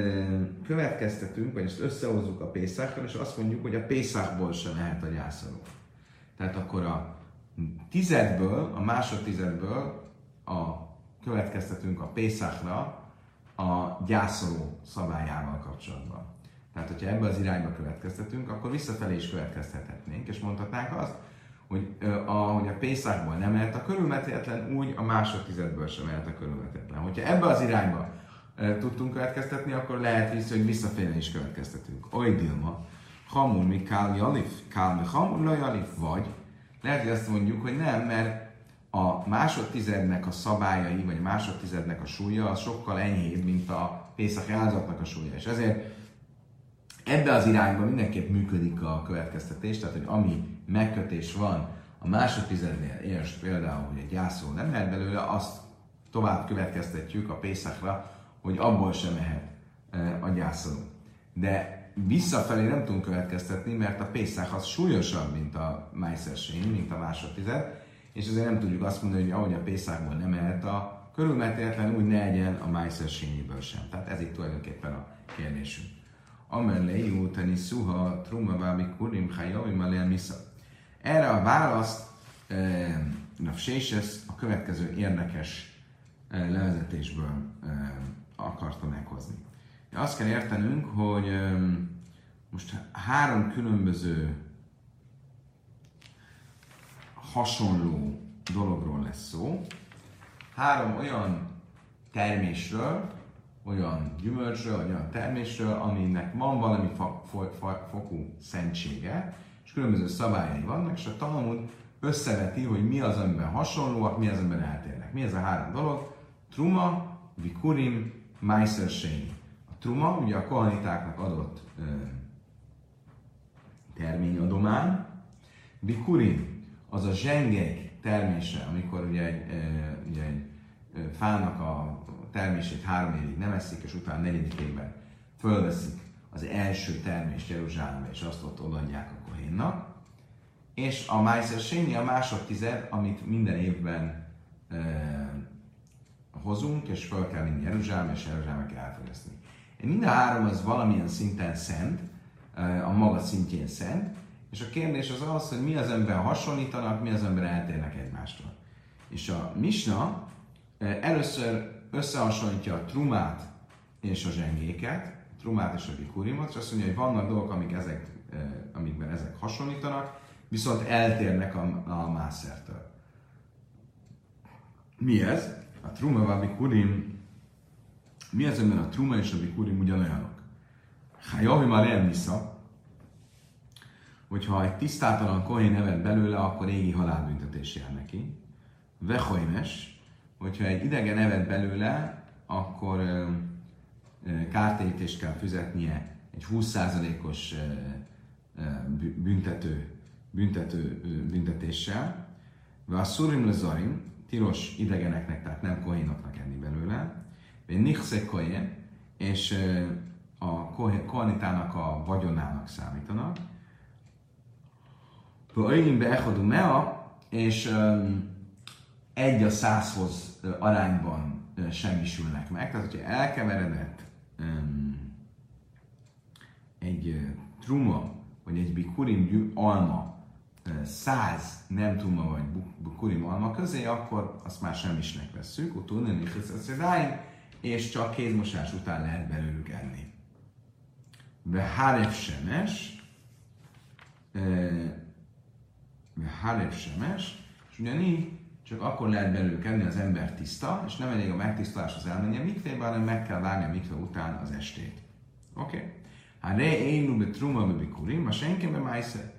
következtetünk, vagy ezt összehozzuk a Pészákkal, és azt mondjuk, hogy a Pészákból sem lehet a gyászoló. Tehát akkor a tizedből, a másodtizedből a következtetünk a Pészákra, a gyászoló szabályával kapcsolatban. Tehát, hogyha ebbe az irányba következtetünk, akkor visszafelé is következtethetnénk, és mondhatnánk azt, hogy ahogy a Pészákból nem lehet a körülmetéletlen, úgy a másodtizedből sem lehet a körülmetéletlen. Hogyha ebbe az irányba tudtunk következtetni, akkor lehet vissza, hogy visszafelé is következtetünk. Oly Dilma, hamul mi kál jalif, kál mi jalif, vagy lehet, hogy azt mondjuk, hogy nem, mert a másodtizednek a szabályai, vagy a másodtizednek a súlya az sokkal enyhébb, mint a Pészak áldozatnak a súlya. És ezért ebbe az irányba mindenképp működik a következtetés, tehát hogy ami megkötés van a másodtizednél, és például, hogy egy gyászol nem lehet belőle, azt tovább következtetjük a Pészakra, hogy abból sem mehet e, a gyászoló. De visszafelé nem tudunk következtetni, mert a Pészak az súlyosabb, mint a Májszersény, mint a másodtized, és ezért nem tudjuk azt mondani, hogy ahogy a Pészákból nem ehet a körülmetéletlen, úgy ne egyen a májszersényéből sem. Tehát ez itt tulajdonképpen a kérdésünk. Amen lejú tani szuha truma vábi kurim hajavi malel misza. Erre a választ eh, Séses a következő érdekes eh, levezetésből eh, akarta meghozni. Azt kell értenünk, hogy eh, most három különböző hasonló dologról lesz szó. Három olyan termésről, olyan gyümölcsről, olyan termésről, aminek van valami fa, fa, fa, fokú szentsége, és különböző szabályai vannak, és a Talmud összeveti, hogy mi az, amiben hasonlóak, mi az, amiben eltérnek. Mi ez a három dolog? Truma, Vikurim, Meiser A truma, ugye a kohanitáknak adott ö, terményadomány, Vikurim, az a zsengely termése, amikor ugye egy, ugye egy fának a termését három évig nem eszik, és utána negyedik évben fölveszik az első termést Jeruzsálembe, és azt ott odaadják a kohénnak. És a Májszer Séni a másodtized, amit minden évben e, hozunk, és fel kell vinni Jeruzsálem, és Jeruzsálembe kell elfogyasztani. Mind a három az valamilyen szinten szent, a maga szintjén szent, és a kérdés az az, hogy mi az, amiben hasonlítanak, mi az, amiben eltérnek egymástól. És a Misna először összehasonlítja a trumát és a zsengéket, a trumát és a bikurimot, és azt mondja, hogy vannak dolgok, amik ezek, amikben ezek hasonlítanak, viszont eltérnek a, a mászertől. Mi ez? A truma a bikurim, mi az, amiben a truma és a bikurim ugyanolyanok? Ha hogy már elmisza, hogyha egy tisztátalan kohén nevet belőle, akkor égi halálbüntetés jár neki. Vehojmes, hogyha egy idegen nevet belőle, akkor ö, kártérítést kell fizetnie egy 20%-os ö, büntető, büntető büntetéssel. A szurim le zarim, tilos idegeneknek, tehát nem kohénoknak enni belőle. Nichse kohén, és a kohanitának a vagyonának számítanak. Öjjön be mea, és um, egy a százhoz arányban semmisülnek meg. Tehát, hogyha elkeveredett um, egy uh, truma, vagy egy bikurim alma száz nem truma vagy bikurim alma közé, akkor azt már semmisnek veszük, utóni és csak kézmosás után lehet belőlük enni. Hárev Semes, Hárev Semes, és ugyanígy csak akkor lehet belőle kenni az ember tiszta, és nem elég a megtisztuláshoz elmenni a mikvébe, hanem meg kell várni a mikve után az estét. Oké? Okay? Hát re énu be truma be bikurim, a senki be májsze.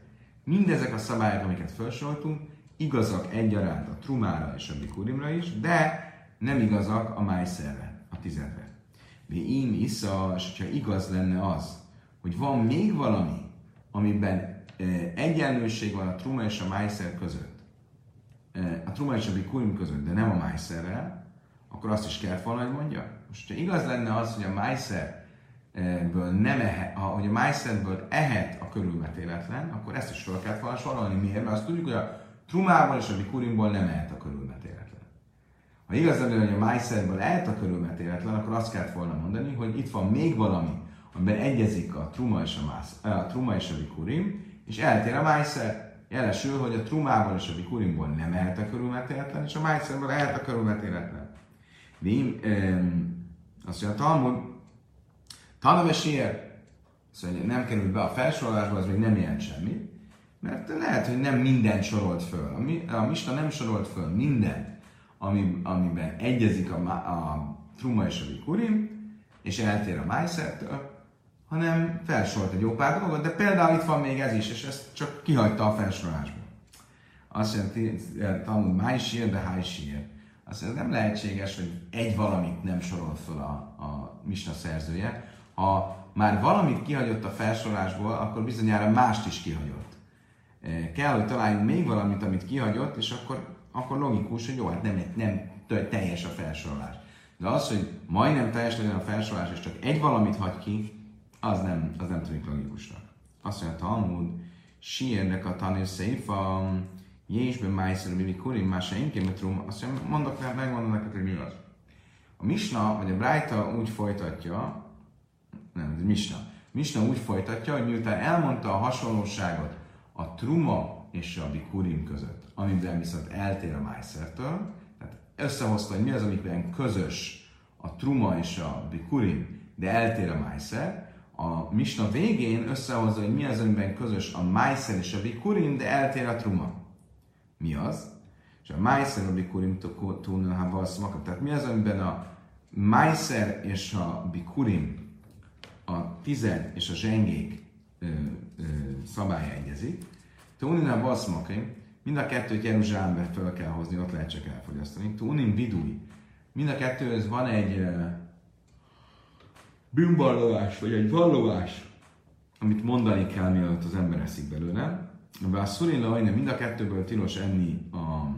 Mindezek a szabályok, amiket felsoroltunk, igazak egyaránt a trumára és a bikurimra is, de nem igazak a májszerre, a tizedre. Mi im isza, és hogyha igaz lenne az, hogy van még valami, amiben egyenlőség van a truma és a májszer között, a truma és a bikurim között, de nem a májszerrel, akkor azt is kell volna, hogy mondja. Most, ha igaz lenne az, hogy a májszerből nem ehet, hogy a májszerből ehet a körülmetéletlen, akkor ezt is fel kellett volna sorolni. Miért? Mert azt tudjuk, hogy a trumából és a bikurimból nem ehet a körülmetéletlen. Ha igaz lenne, hogy a májszerből ehet a körülmetéletlen, akkor azt kellett volna mondani, hogy itt van még valami, amiben egyezik a truma és a, mász, a, truma és a bikurim, és eltér a májszer. Jelesül, hogy a trumából és a bikurimból nem ehet a körülmetéletlen, és a májszerből ehet a körülmetéletlen. Vím, azt mondja, Talmud, Tanam sér, szóval nem került be a felsorolásba, az még nem jelent semmit, mert lehet, hogy nem minden sorolt föl. A, mi, a Mista nem sorolt föl minden, ami, amiben egyezik a, a truma és a bikurim, és eltér a májszertől, hanem felsorolt egy jó pár dolgot, de például itt van még ez is, és ezt csak kihagyta a felsorolásból. Azt jelenti, tanul májsír, de hájsír. Azt jelenti, nem lehetséges, hogy egy valamit nem sorol fel a, a misna szerzője. Ha már valamit kihagyott a felsorolásból, akkor bizonyára mást is kihagyott. E, kell, hogy találjunk még valamit, amit kihagyott, és akkor, akkor logikus, hogy jó, hát nem, nem teljes a felsorolás. De az, hogy majdnem teljes legyen a felsorolás, és csak egy valamit hagy ki, az nem, az nem tűnik logikusnak. Azt mondja Talmud, sírnek a tanő széfa, jésben májszer, mi kurim, más se inkémetrum, azt mondja, mondok, megmondom neked, hogy mi az. A Misna, vagy a Brájta úgy folytatja, nem, ez Misna. Misna úgy folytatja, hogy miután elmondta a hasonlóságot a truma és a bikurim között, amiben viszont eltér a májszertől, tehát összehozta, hogy mi az, amikben közös a truma és a bikurim, de eltér a májszer, a misna végén összehozza, hogy mi az, amiben közös a májszer és a bikurim, de eltér a truma. Mi az? És a májszer a bikurim túlnál ha valszmakat. Tehát mi az, amiben a májszer és a bikurim, a tized és a zsengék ö, ö, szabálya egyezik. Túnina valszmakim, mind a kettőt Jeruzsálembe fel kell hozni, ott lehet csak elfogyasztani. Túnin vidui, mind a kettőhöz van egy bűnvallomás, vagy egy vallomás, amit mondani kell, mielőtt az ember eszik belőle. Bár szurin lajna mind a kettőből tilos enni a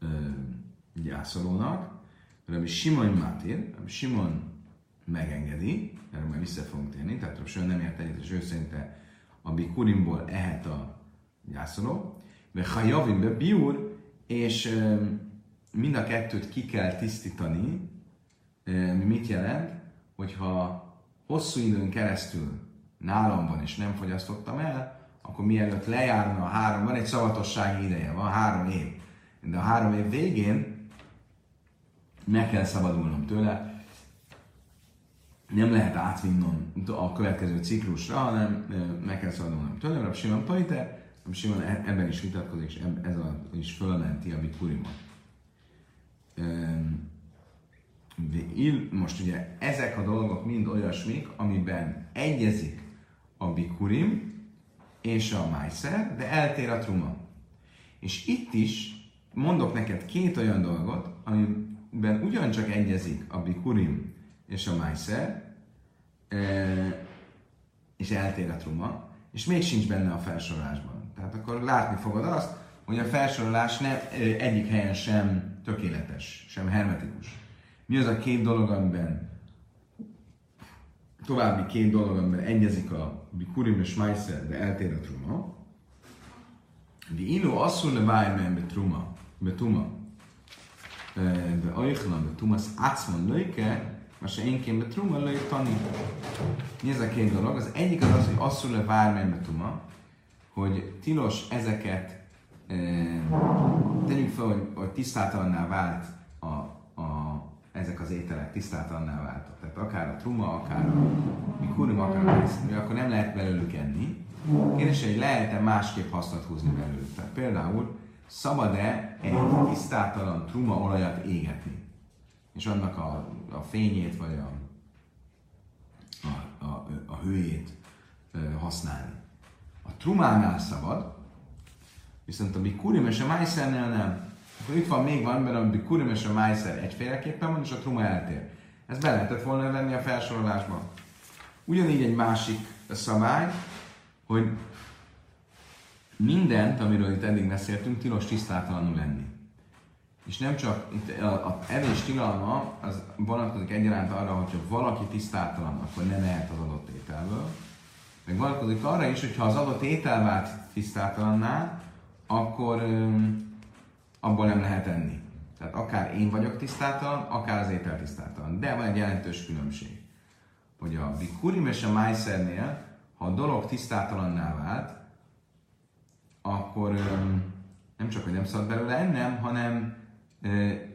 ö, gyászolónak, Rabbi Simon Mátér, Rabbi Simon megengedi, erről majd vissza fogunk térni, tehát Shimon nem ért egyet, és ő szerinte a bikurimból ehet a gyászoló, vagy hajavim be biur, és mind a kettőt ki kell tisztítani, mit jelent, hogyha hosszú időn keresztül nálam van és nem fogyasztottam el, akkor mielőtt lejárna a három, van egy szavatossági ideje, van három év. De a három év végén meg kell szabadulnom tőle, nem lehet átvinnom a következő ciklusra, hanem meg kell szabadulnom tőle, mert Simon Pajter, Simon e- ebben is vitatkozik, és ez a, is fölmenti a bikurimot. Most ugye ezek a dolgok mind olyasmik, amiben egyezik a bikurim és a májszer, de eltér a truma. És itt is mondok neked két olyan dolgot, amiben ugyancsak egyezik a bikurim és a májszer, és eltér a truma, és még sincs benne a felsorolásban. Tehát akkor látni fogod azt, hogy a felsorolás nem, egyik helyen sem tökéletes, sem hermetikus. Mi az a két dolog, amiben további két dolog, amiben egyezik a bikurim és májszer, de eltér a truma. De inu asszul le vájmen be truma, be tuma, be ajchlan, be tumas acmon löjke, most én kém be truma löjk tani. Mi ez a két dolog? Az egyik az az, hogy asszul le vájmen be tuma, hogy tilos ezeket tegyük fel, hogy, hogy tisztátalanná vált a, ezek az ételek tisztátalanná váltak. Tehát akár a truma, akár a mikurim, akár a részlő, akkor nem lehet belőlük enni. Kérdés, hogy lehet-e másképp hasznot húzni belőlük. Tehát például szabad-e egy tisztátalan truma olajat égetni? És annak a, a fényét, vagy a, a, a, a hőjét használni. A trumánál szabad, Viszont a bikurim és a májszernél nem. Akkor itt van még van, mert a bikurim és a májszer egyféleképpen van, és a truma eltér. Ez be lehetett volna venni a felsorolásban. Ugyanígy egy másik szabály, hogy mindent, amiről itt eddig beszéltünk, tilos tisztátalanul lenni. És nem csak itt a, a evés tilalma, az vonatkozik egyaránt arra, hogyha valaki tisztátalan, akkor nem ehet az adott ételből. Meg vonatkozik arra is, hogyha az adott étel vált tisztátalanná, akkor öm, abból nem lehet enni. Tehát akár én vagyok tisztátalan, akár az étel tisztátalan. De van egy jelentős különbség, hogy a bikurim és a májszernél, ha a dolog tisztátalanná vált, akkor nem csak, hogy nem szabad belőle ennem, hanem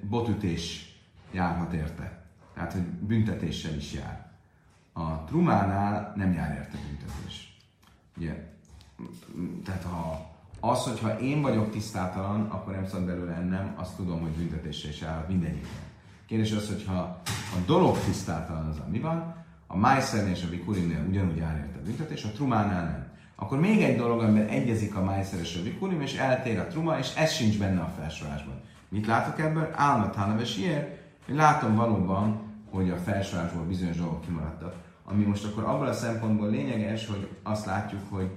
botütés járhat érte. Tehát, hogy büntetéssel is jár. A trumánál nem jár érte büntetés. Ugye, tehát ha az, hogyha én vagyok tisztátalan, akkor nem szabad belőle ennem, azt tudom, hogy büntetéssel is áll mindegyikben. Kérdés az, hogyha a dolog tisztátalan az, ami van, a májszernél és a vikurimnél ugyanúgy áll a büntetés, a trumánál nem. Akkor még egy dolog, amiben egyezik a májszer és a vikurim, és eltér a truma, és ez sincs benne a felsorolásban. Mit látok ebből? Álmat Hanaves ilyen, hogy látom valóban, hogy a felsorolásból bizonyos dolgok kimaradtak. Ami most akkor abban a szempontból lényeges, hogy azt látjuk, hogy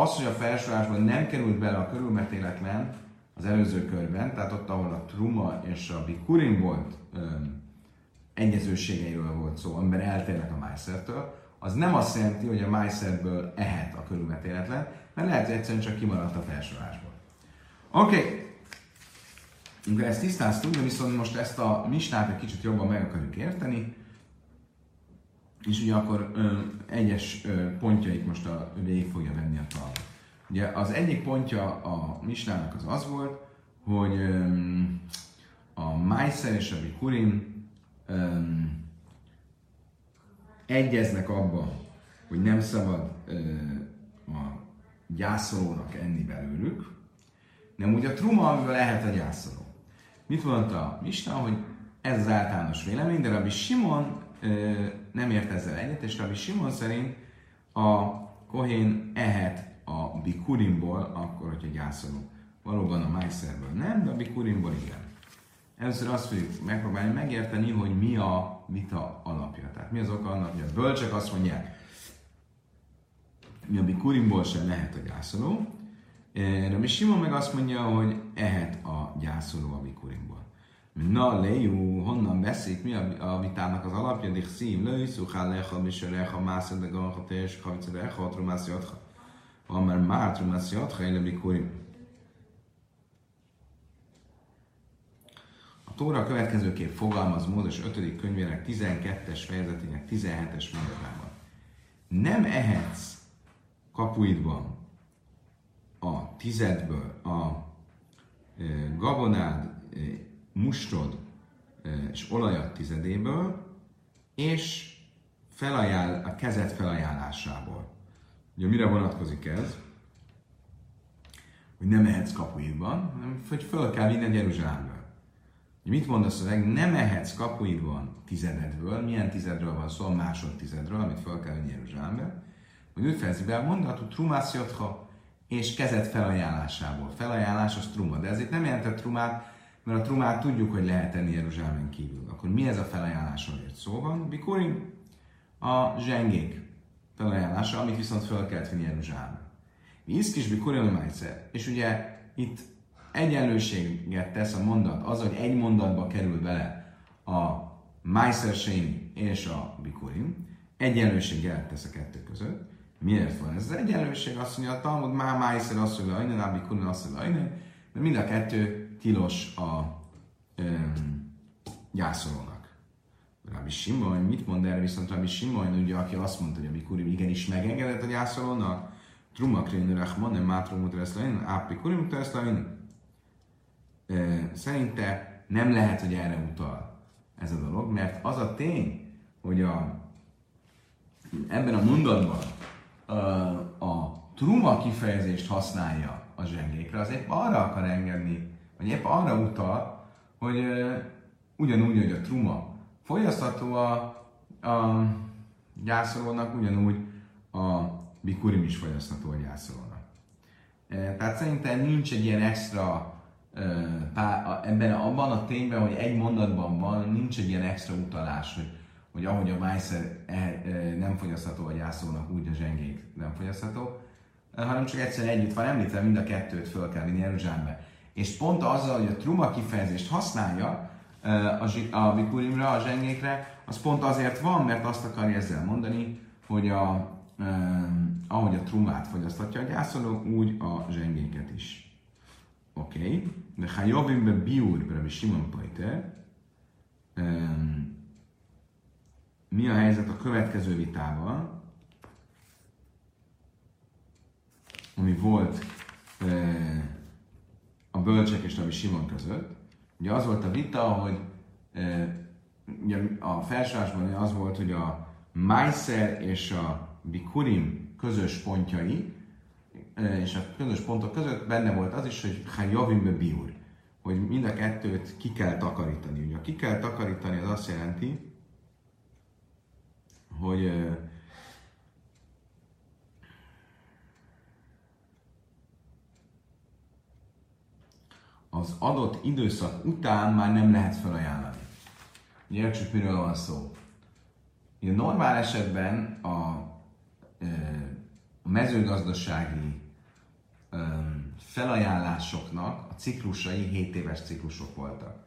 az, hogy a felsorolásban nem került bele a körülmetéletlen az előző körben, tehát ott, ahol a Truma és a Bikurin volt öm, egyezőségeiről volt szó, amiben eltérnek a májszertől, az nem azt jelenti, hogy a májszerből ehet a körülmetéletlen, mert lehet, hogy egyszerűen csak kimaradt a felsorolásból. Oké, okay. Amikor ezt tisztáztuk, de viszont most ezt a misnát egy kicsit jobban meg akarjuk érteni, és ugye akkor ö, egyes ö, pontjait most a végig fogja venni a tal. Ugye az egyik pontja a misnának az az volt, hogy ö, a Májszer és a Bikurin ö, egyeznek abban, hogy nem szabad ö, a gyászolónak enni belőlük, nem úgy a truma, amivel lehet a gyászoló. Mit mondta a Misna, hogy ez az általános vélemény, de Rabbi Simon nem ért ezzel egyet, és Rabbi Simon szerint a kohén ehet a bikurimból, akkor, hogyha gyászolunk. Valóban a májszerből nem, de a bikurimból igen. Először azt fogjuk megpróbálni megérteni, hogy mi a vita alapja. Tehát mi az oka annak, hogy a bölcsek azt mondják, mi a bikurimból sem lehet a gyászoló. Rabbi Simon meg azt mondja, hogy ehet a gyászoló a bikurimból. Na, lejú, honnan veszik, mi a, a vitának az alapja? Dik szív, lőj, szuhá, leha, miső, leha, mászad, de ganha, teljes, havica, leha, trumász, jatha. Van már már trumász, éle, bikurim. A Tóra a következőképp fogalmaz Mózes 5. könyvének 12-es fejezetének 17-es mondatában. Nem ehetsz kapuidban a tizedből a e, gabonád, e, mustod e, és olajat tizedéből, és felajánl, a kezed felajánlásából. Ugye mire vonatkozik ez? Hogy nem ehetsz kapuidban, hanem hogy föl kell vinni Jeruzsálembe. Mit mond a szöveg? Nem ehetsz kapuidban tizededből. Milyen tizedről van szó? Másodtizedről, amit fel kell venni Jeruzsálembe. Hogy úgy fejezi be a mondatot, trumász és kezet felajánlásából. Felajánlás az truma, de ezért nem jelentett trumát, mert a trumát tudjuk, hogy lehet tenni Jeruzsálemen kívül. Akkor mi ez a felajánlás, amiért szó van? Bikurim, a zsengék felajánlása, amit viszont fel kellett vinni Jeruzsálembe. Mi iszkis bikurim És ugye itt egyenlőséget tesz a mondat, az, hogy egy mondatba kerül bele a Meiser és a Bikurim, egyenlőséget tesz a kettő között. Miért van ez az egyenlőség? Azt mondja, a Talmud már Meiser azt mondja, hogy a Bikurim azt mondja, mert mind a kettő tilos a um, gyászolónak. Rabbi Simon, mit mond erre viszont Rabbi Simon, ugye, aki azt mondta, hogy a Bikurim igenis megengedett a gyászolónak, Truma Krénu Rachmanem, Mátrumut Reszlain, Ápi Kurim Reszlain, szerinte nem lehet, hogy erre utal ez a dolog, mert az a tény, hogy a, ebben a mondatban a, a truma kifejezést használja a zsengékre, az épp arra akar engedni, vagy épp arra utal, hogy uh, ugyanúgy, hogy a truma fogyasztható a, a gyászolónak, ugyanúgy a bikurim is fogyasztható a gyászolónak. E, tehát szerintem nincs egy ilyen extra ebben abban a tényben, hogy egy mondatban van, nincs egy ilyen extra utalás, hogy, hogy ahogy a Weisser e, e, nem fogyasztható a gyászolnak, úgy a zsengék nem fogyasztható, hanem csak egyszer együtt van említve, mind a kettőt föl kell vinni Jeruzsálembe. És pont azzal, hogy a truma kifejezést használja a, a bikurimra, zsengékre, az pont azért van, mert azt akarja ezzel mondani, hogy a, ahogy a trumát fogyasztatja a gyászoló, úgy a zsengéket is. Oké, de ha jobbim be biur, be Simon Pajter, mi a helyzet a következő vitával, ami volt uh, a bölcsek és Rabbi Simon között. Ugye az volt a vita, hogy uh, ugye a felsőásban az volt, hogy a Meiser és a Bikurim közös pontjai, és a közös pontok között benne volt az is, hogy ha javimbe biur, hogy mind a kettőt ki kell takarítani. Ugye ki kell takarítani az azt jelenti, hogy az adott időszak után már nem lehet felajánlani. Értsük, miről van szó. Ugye normál esetben a, a mezőgazdasági felajánlásoknak a ciklusai 7 éves ciklusok voltak.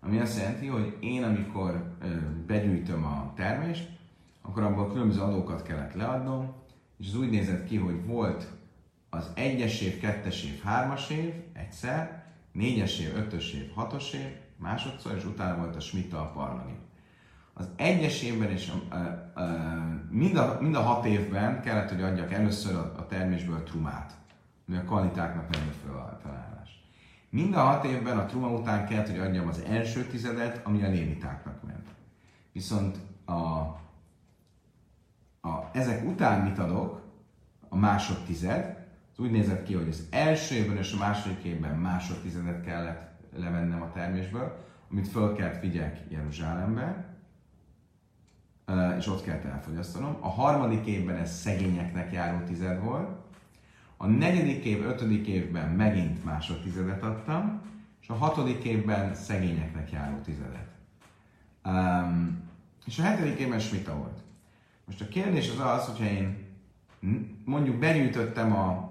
Ami azt jelenti, hogy én amikor begyűjtöm a termést, akkor abból különböző adókat kellett leadnom, és az úgy nézett ki, hogy volt az egyes év, kettes év, hármas év egyszer, négyes év, ötös év, hatos év, másodszor, és utána volt a smita a parlani. Az egyes évben és a, a, a, mind, a, mind a hat évben kellett, hogy adjak először a, a termésből trumát ami a kvalitáknak nem fel, felállás. Mind a hat évben a truma után kellett, hogy adjam az első tizedet, ami a lévitáknak ment. Viszont a, a, ezek után mit adok, a másodtized, az úgy nézett ki, hogy az első évben és a második évben másodtizedet kellett levennem a termésből, amit föl kellett vigyek Jeruzsálembe, és ott kellett elfogyasztanom. A harmadik évben ez szegényeknek járó tized volt, a negyedik év, ötödik évben megint másodtizedet adtam, és a hatodik évben szegényeknek járó tizedet. Um, és a hetedik évben smita volt. Most a kérdés az az, hogyha én mondjuk benyújtottam a,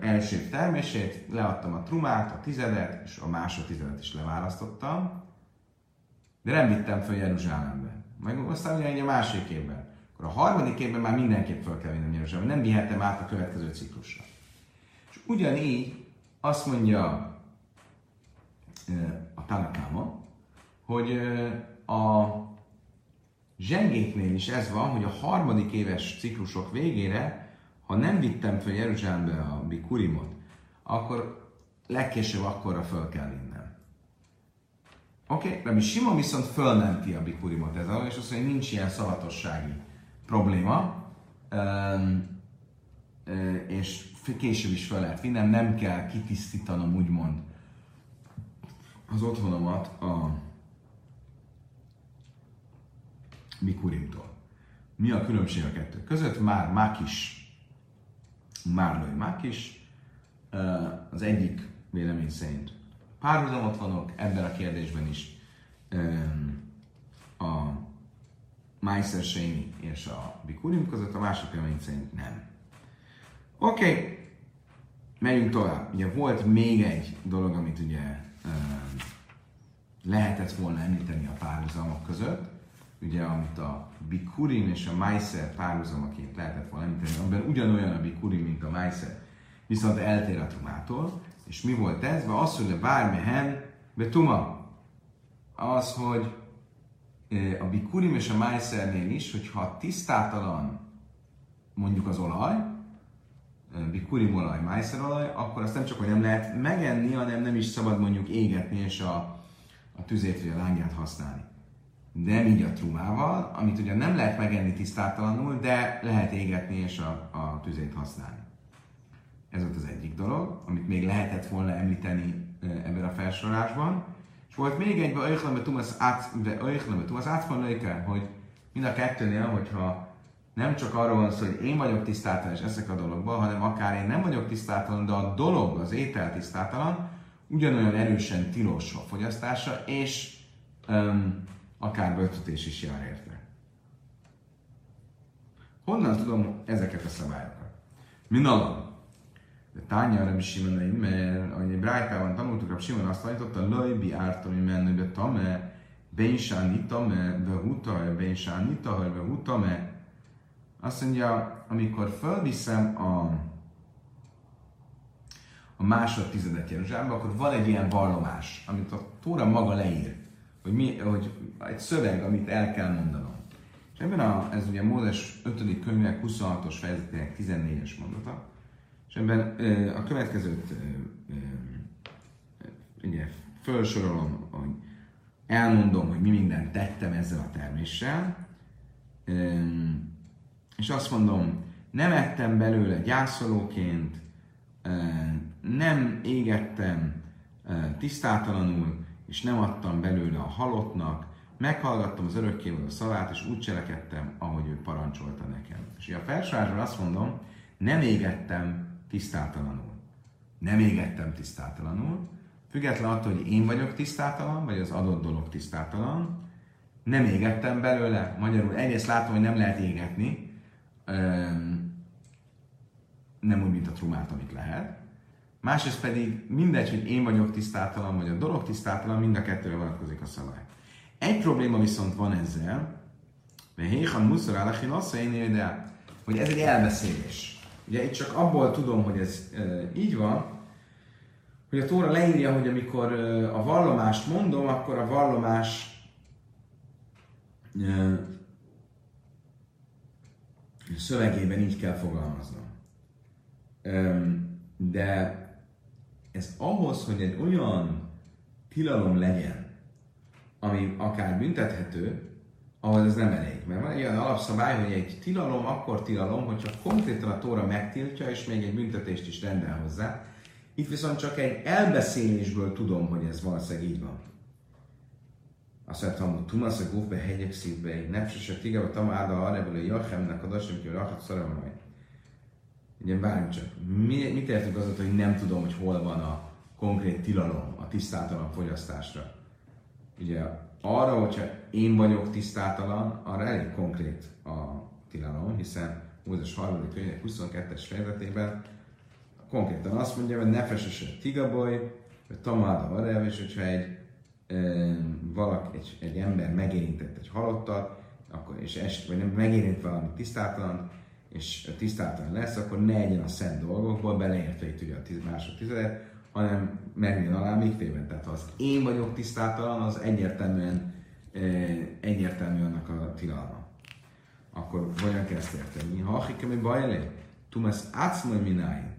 első termését, leadtam a trumát, a tizedet, és a másodtizedet is leválasztottam, de nem vittem föl Jeruzsálembe. Meg aztán ugye a másik évben. Akkor a harmadik évben már mindenképp fel kell vinnem Jeruzsálembe, nem vihettem át a következő ciklusra. És ugyanígy azt mondja a Tanakáma, hogy a zsengéknél is ez van, hogy a harmadik éves ciklusok végére, ha nem vittem fel Jeruzsálembe a Bikurimot, akkor legkésőbb akkorra föl kell vinnem. Oké, okay? Rabbi Simon viszont fölmenti a Bikurimot ez és azt mondja, hogy nincs ilyen szavatossági probléma, és később is fel lehet vinnem, nem kell kitisztítanom úgymond az otthonomat a Mikurimtól. Mi a különbség a kettő között? Már Mákis, Márlói Mákis, az egyik vélemény szerint párhuzamot vanok ebben a kérdésben is a Meiser és a Bikurim között, a másik vélemény szerint nem. Oké, okay. megyünk tovább. Ugye volt még egy dolog, amit ugye lehetett volna említeni a párhuzamok között, ugye, amit a Bikurim és a Meiser párhuzamaként lehetett volna említeni, amiben ugyanolyan a Bikurim, mint a Meiser, viszont eltér a Tumától. És mi volt ez? Vagy az, hogy a bármehen betuma. Az, hogy a Bikurim és a Meisernél is, hogyha tisztátalan mondjuk az olaj, Bikurim olaj, Meiser olaj, akkor azt nem csak, hogy nem lehet megenni, hanem nem is szabad mondjuk égetni és a, a tüzét vagy a lángját használni nem így a trumával, amit ugye nem lehet megenni tisztátalanul, de lehet égetni és a, a tüzét használni. Ez volt az egyik dolog, amit még lehetett volna említeni ebben a felsorolásban. És volt még egy, Tumas átfalőke, hogy mind a kettőnél, hogyha nem csak arról van szó, hogy én vagyok tisztátalan és eszek a dologban, hanem akár én nem vagyok tisztátalan, de a dolog, az étel tisztátalan, ugyanolyan erősen tilos a fogyasztása, és um, akár börtötés is jár érte. Honnan tudom ezeket a szabályokat? Min alap? De tánya Rabbi Simon, mert ahogy Brájtában tanultuk, Rabbi Simon azt tanította, Lajbi ártami menőbe tame, Bénsán tame, Behuta, Bénsán itahaj, Behutame. Azt mondja, amikor fölviszem a, a másodtizedet Jeruzsálembe, akkor van egy ilyen vallomás, amit a Tóra maga leír hogy, mi, hogy egy szöveg, amit el kell mondanom. És ebben a, ez ugye Mózes 5. könyvek 26-os fejezetének 14-es mondata, és ebben a következőt ugye felsorolom, hogy elmondom, hogy mi mindent tettem ezzel a terméssel, és azt mondom, nem ettem belőle gyászolóként, nem égettem tisztátalanul, és nem adtam belőle a halottnak, meghallgattam az örökkévaló szavát, és úgy cselekedtem, ahogy ő parancsolta nekem. És a felsorásban azt mondom, nem égettem tisztátalanul. Nem égettem tisztátalanul, független attól, hogy én vagyok tisztátalan, vagy az adott dolog tisztátalan, nem égettem belőle, magyarul egyrészt látom, hogy nem lehet égetni, nem úgy, mint a trumát, amit lehet, másrészt pedig mindegy, hogy én vagyok tisztátalan, vagy a dolog tisztátalan, mind a kettőre vonatkozik a szabály. Egy probléma viszont van ezzel, mert Héhan Muszor Alachin azt de hogy ez egy elbeszélés. Ugye itt csak abból tudom, hogy ez e, így van, hogy a Tóra leírja, hogy amikor e, a vallomást mondom, akkor a vallomás e, szövegében így kell fogalmaznom. E, de ez ahhoz, hogy egy olyan tilalom legyen, ami akár büntethető, ahhoz ez nem elég. Mert van egy olyan alapszabály, hogy egy tilalom akkor tilalom, hogyha konkrétan a tóra megtiltja, és még egy büntetést is rendel hozzá. Itt viszont csak egy elbeszélésből tudom, hogy ez valószínűleg így van. Azt mondtam, hogy Tumasz a Gufbe hegyek szívbe, egy nepsesek tigába tamáda arra a Jachemnek a dasim, hogy rachat szaramalaj. Ugye bármi csak. Mi, mit értünk azot, hogy nem tudom, hogy hol van a konkrét tilalom a tisztátalan fogyasztásra? Ugye arra, hogyha én vagyok tisztátalan, arra elég konkrét a tilalom, hiszen Mózes 3. könyvek 22-es fejezetében konkrétan azt mondja, hogy nefes tigaboly, vagy tamáda varev, és hogyha egy, e, valaki, egy, egy ember megérintett egy halottat, akkor, és est, vagy nem megérint valami tisztátalan, és tisztátalan lesz, akkor ne egyen a szent dolgokból, beleértve itt ugye a tiz, másod tizedet, hanem megnő alá még félben. Tehát ha az én vagyok tisztátalan, az egyértelműen, e, egyértelmű annak a tilalma. Akkor hogyan kell ezt érteni? Ha akik mi baj elé, tumasz átszmai mináin,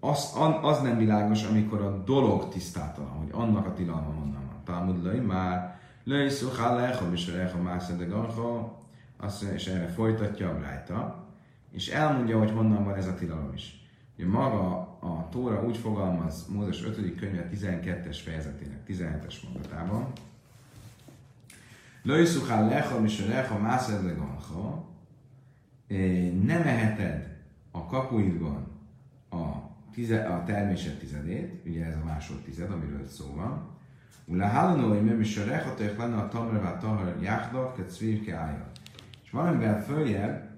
az, az nem világos, amikor a dolog tisztátalan, hogy annak a tilalma honnan van. Talmud már, löj szuchá lechom, és lechom mászad de gancha, azt és erre folytatja a brájta, és elmondja, hogy honnan van ez a tilalom is. Ugye maga a Tóra úgy fogalmaz Mózes 5. könyve 12-es fejezetének 17-es mondatában, Löjszuchá lechom, és lechom mászad de gancha, nem eheted a kapuidban a tize, a termésed tizedét, ugye ez a másodtized, amiről szó van, Ula halano, hogy nem is a rechatok lenne a tamrevá tahar jáhdak, egy szvírke állja. És valamivel följebb,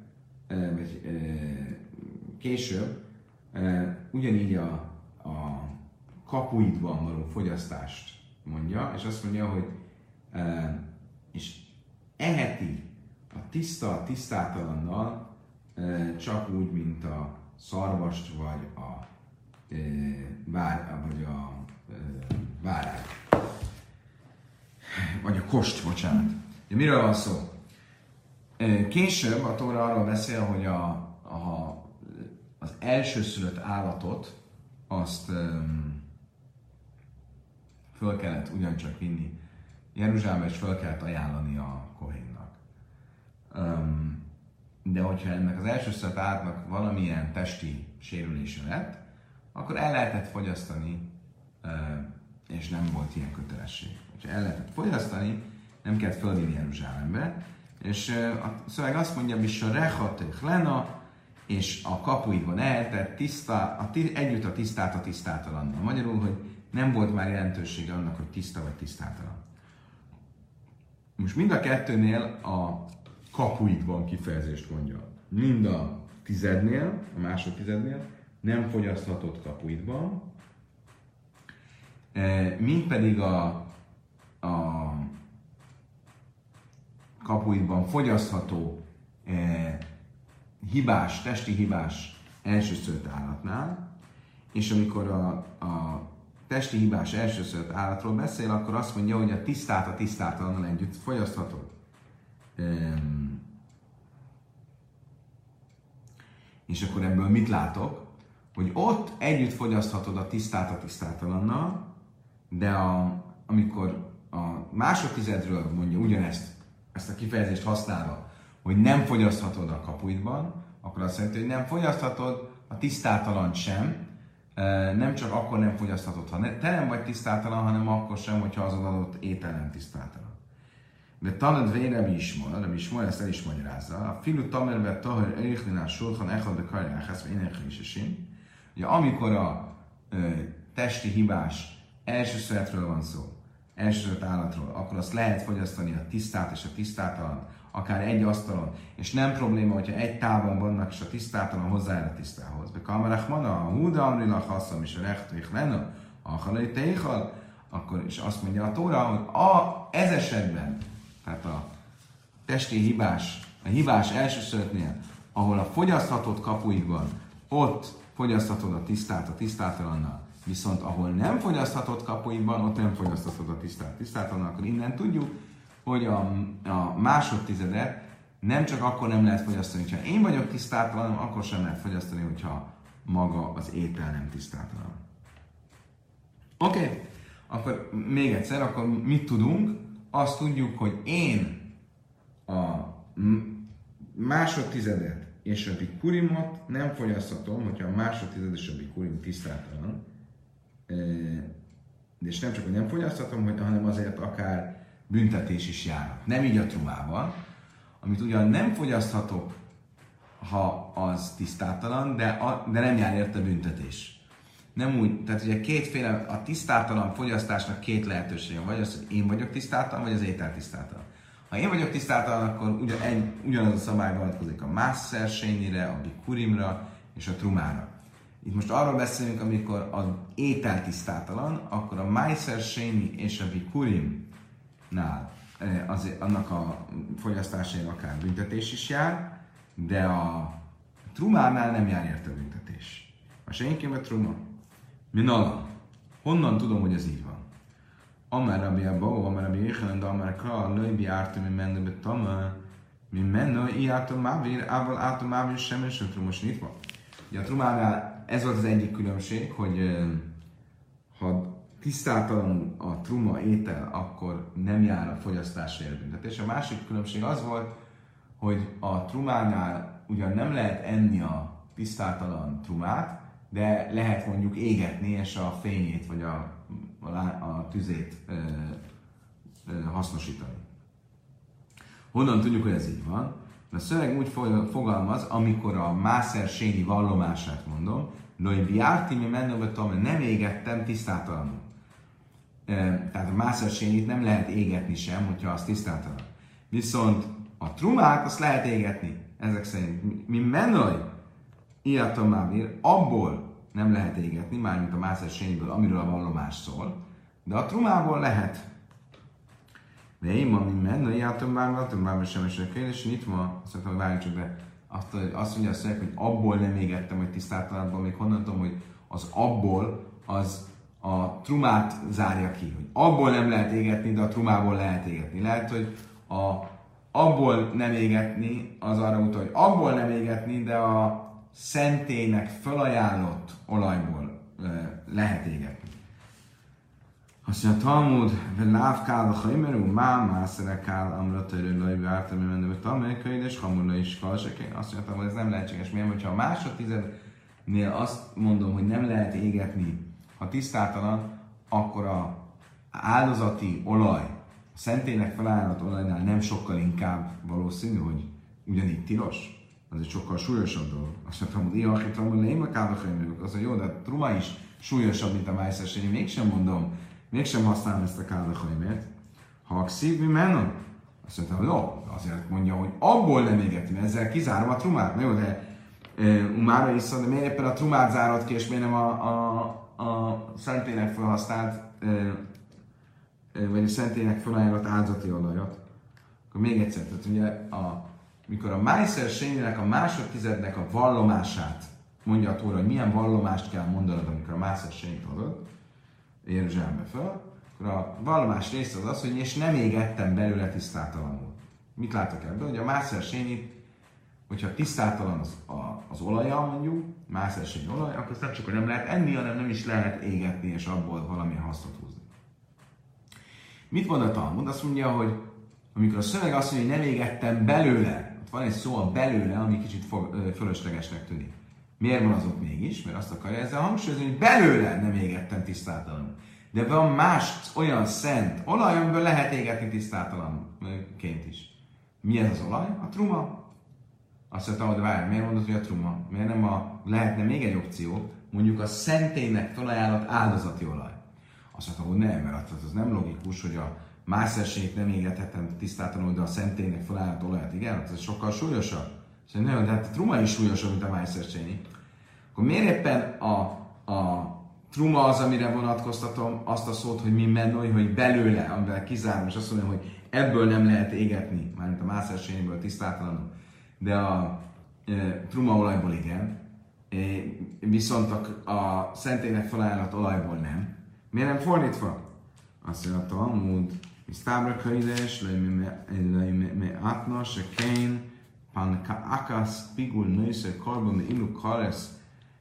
vagy később, ugyanígy a, a kapuidban való fogyasztást mondja, és azt mondja, hogy és eheti a tiszta a tisztátalannal csak úgy, mint a szarvast vagy a vár, vagy a várány. Vagy a kost, bocsánat. Ja, miről van szó? Később a Tóra arról beszél, hogy a, a, az elsőszülött állatot azt um, föl kellett ugyancsak vinni Jeruzsálembe, és föl kellett ajánlani a kohénnak. Um, de hogyha ennek az elsőszülött állatnak valamilyen testi sérülése lett, akkor el lehetett fogyasztani, és nem volt ilyen kötelesség. Ha el lehetett fogyasztani, nem kellett fölvinni Jeruzsálembe, és a szöveg azt mondja, hogy a rechaték lena, és a kapuidban eltett tiszta, a, együtt a tisztát a tisztátalannal. Magyarul, hogy nem volt már jelentősége annak, hogy tiszta vagy tisztátalan. Most mind a kettőnél a kapuidban kifejezést mondja. Mind a tizednél, a másodtizednél, nem fogyaszthatott kapuidban, e, mint pedig a, a kapuidban fogyasztható eh, hibás, testi hibás elsőszült állatnál, és amikor a, a testi hibás elsőszült állatról beszél, akkor azt mondja, hogy a tisztát a tisztátalannal együtt fogyaszthatod. És akkor ebből mit látok? hogy ott együtt fogyaszthatod a tisztát a tisztátalannal, de a, amikor a másodtizedről mondja ugyanezt, ezt a kifejezést használva, hogy nem fogyaszthatod a kapuidban, akkor azt jelenti, hogy nem fogyaszthatod a tisztátalant sem, nem csak akkor nem fogyaszthatod, ha te nem vagy tisztátalan, hanem akkor sem, hogyha az adott étel nem tisztátalan. De tanad vére mi is mond, mi is mond, ezt el is magyarázza. A filu tamerve tahar erichlina sulchan echad de karjáhász, vagy ének is Ugye amikor a ö, testi hibás első születről van szó, első állatról, akkor azt lehet fogyasztani a tisztát és a tisztátalan, akár egy asztalon, és nem probléma, hogyha egy távon vannak, és a tisztátalan hozzájár a tisztához. De kamerach mana, a húda amrila haszam, és a rechték lenne, a halai téhal, akkor is azt mondja a Tóra, hogy a, ez esetben, tehát a testi hibás, a hibás elsőszörötnél, ahol a fogyaszthatott kapuikban, ott fogyaszthatod a tisztát a tisztátalannal, viszont ahol nem fogyaszthatod kapuiban, ott nem fogyaszthatod a tisztát tisztátalannal, akkor innen tudjuk, hogy a, a másodtizedet nem csak akkor nem lehet fogyasztani, hogyha én vagyok tisztátalan, akkor sem lehet fogyasztani, hogyha maga az étel nem tisztátalan. Oké, okay. akkor még egyszer, akkor mit tudunk? Azt tudjuk, hogy én a másodtizedet és a bikurimot nem fogyaszthatom, hogyha a másodtized és a bikurim tisztátalan. És nem csak, hogy nem fogyaszthatom, hanem azért akár büntetés is jár. Nem így a trumával, amit ugyan nem fogyaszthatok, ha az tisztátalan, de, a, de nem jár érte büntetés. Nem úgy, tehát ugye kétféle, a tisztátalan fogyasztásnak két lehetősége, vagy az, hogy én vagyok tisztátalan, vagy az étel tisztátalan. Ha én vagyok tisztáltalan, akkor ugyan, ugyanaz a szabály vonatkozik a Masszer a Bikurimra és a Trumára. Itt most arról beszélünk, amikor az étel tisztátalan, akkor a Meiser Séni és a Vikurimnál az, annak a fogyasztásáért akár büntetés is jár, de a trumánál nem jár érte büntetés. A senki a truma. Minala. Honnan tudom, hogy ez így van? Amár Rabbi Abba, Amár Rabbi Yechanan, de Amár Ka, Lőbi Ártum, mi menne be Tama, mi menne, i Ártum Mávir, Ával Ártum Mávir, sem sem trumos. Ugye a trumánál ez volt az egyik különbség, hogy ha tisztátalanul a truma étel, akkor nem jár a fogyasztási büntetés. A másik különbség az volt, hogy a trumánál ugyan nem lehet enni a tisztátalan trumát, de lehet mondjuk égetni, és a fényét vagy a, a, a tüzét ö, ö, hasznosítani. Honnan tudjuk, hogy ez így van? A szöveg úgy fogalmaz, amikor a Mászer Sényi vallomását mondom, Loj biárti mi mennöbe nem égettem tisztátalanul. Tehát a Mászer Sényit nem lehet égetni sem, hogyha az tisztátalan. Viszont a trumát azt lehet égetni. Ezek szerint mi menoj, Iatom Mávir, abból nem lehet égetni, mármint a Mászer Sényből, amiről a vallomás szól, de a trumából lehet. De én ma, mi menne, játom bár, látom bár, sem és a kérdés, itt ma, azt mondtam, várjunk csak be, azt, azt mondja a hogy abból nem égettem, hogy tisztátalanból, még honnan tudom, hogy az abból az a trumát zárja ki, hogy abból nem lehet égetni, de a trumából lehet égetni. Lehet, hogy a abból nem égetni, az arra utal, hogy abból nem égetni, de a szentének felajánlott olajból lehet égetni. Azt mondja, Talmud, láv kál a hajmerú, má mászere kál, amra törő lajbi ártam, menő, hogy tamerkai, és hamurna is kalsekén. Azt mondja, hogy ez nem lehetséges. Miért, hogyha a másodtizednél azt mondom, hogy nem lehet égetni, ha tisztátalan, akkor a áldozati olaj, a szentének felállott olajnál nem sokkal inkább valószínű, hogy ugyanígy tilos az egy sokkal súlyosabb dolog. Azt mondtam, hogy ilyen akit van, én meg Az a jó, de a truma is súlyosabb, mint a májszes, én mégsem mondom, mégsem használom ezt a kávahajmért. Ha a szív mi menom, azt mondtam, hogy jó, azért mondja, hogy abból nem égetni, ezzel kizárom a trumát. Na jó, de e, umára iszom, de miért éppen a trumát zárod ki, és miért nem a, a, a szentének felhasznált, e, e, vagy a szentének felajánlott áldozati olajat? Akkor még egyszer, tehát ugye a mikor a Májszer Sényinek a másodtizednek a vallomását mondja a Tóra, hogy milyen vallomást kell mondanod, amikor a Májszer Sényit adod, Jeruzsálembe fel, akkor a vallomás része az az, hogy és nem égettem belőle tisztátalanul. Mit látok ebből? Hogy a Májszer Sényit, hogyha tisztátalan az, a, az olaja mondjuk, Májszer Sény olaj, akkor nem csak, hogy nem lehet enni, hanem nem is lehet égetni, és abból valamilyen hasznot húzni. Mit mond a Talmud? Azt mondja, hogy amikor a szöveg azt mondja, hogy nem égettem belőle van egy szó a belőle, ami kicsit fölöslegesnek tűnik. Miért van az ott mégis? Mert azt akarja ezzel hangsúlyozni, hogy belőle nem égettem tisztátalanul. De van más olyan szent olaj, amiből lehet égetni tisztátalanként is. Mi ez az olaj? A truma. Azt mondtam, hogy várj, miért mondod, hogy a truma? Miért nem a, lehetne még egy opció, mondjuk a szentének felajánlott áldozati olaj. Azt mondtam, hogy nem, mert az nem logikus, hogy a mászerség nem égethetem tisztátalanul, de a szentélynek felállott olajat, igen, hát ez sokkal súlyosabb. És nagyon, de hát a truma is súlyosabb, mint a Meiser Akkor miért éppen a, a truma az, amire vonatkoztatom azt a szót, hogy mi mennoi, hogy belőle, amivel kizárom, és azt mondom, hogy ebből nem lehet égetni, mármint a Meiser Cheney-ből tisztátalanul, de a e, trumaolajból igen, e, viszont a, a szentének felajánlott olajból nem. Miért nem fordítva? Azt mondja a Talmud, Misztábra köides, lejme átna, se kén, pan ka'akas pigul nősze karba mi illu karesz,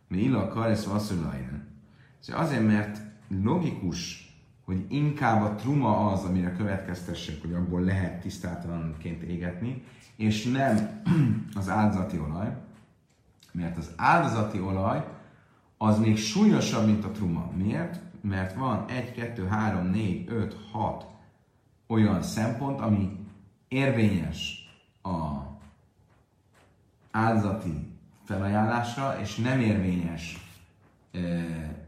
mi illa karesz vasszulainen. Szóval azért, mert logikus, hogy inkább a truma az, amire következtessek, hogy abból lehet tisztátalanként égetni, és nem az áldozati olaj, mert az áldozati olaj az még súlyosabb, mint a truma. Miért? Mert van 1, 2, 3, 4, 5, 6 olyan szempont, ami érvényes a áldozati felajánlásra, és nem érvényes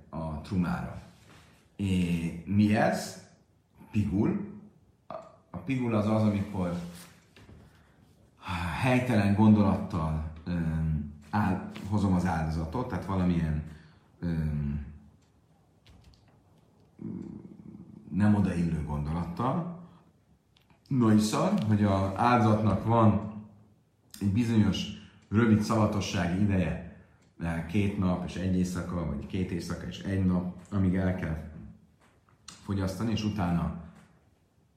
a trumára. É, mi ez? Pigul. A pigul az az, amikor helytelen gondolattal e, áll, hozom az áldozatot, tehát valamilyen öm, nem odaillő gondolattal. Noiszar, hogy az áldozatnak van egy bizonyos rövid szavatossági ideje, két nap és egy éjszaka, vagy két éjszaka és egy nap, amíg el kell fogyasztani, és utána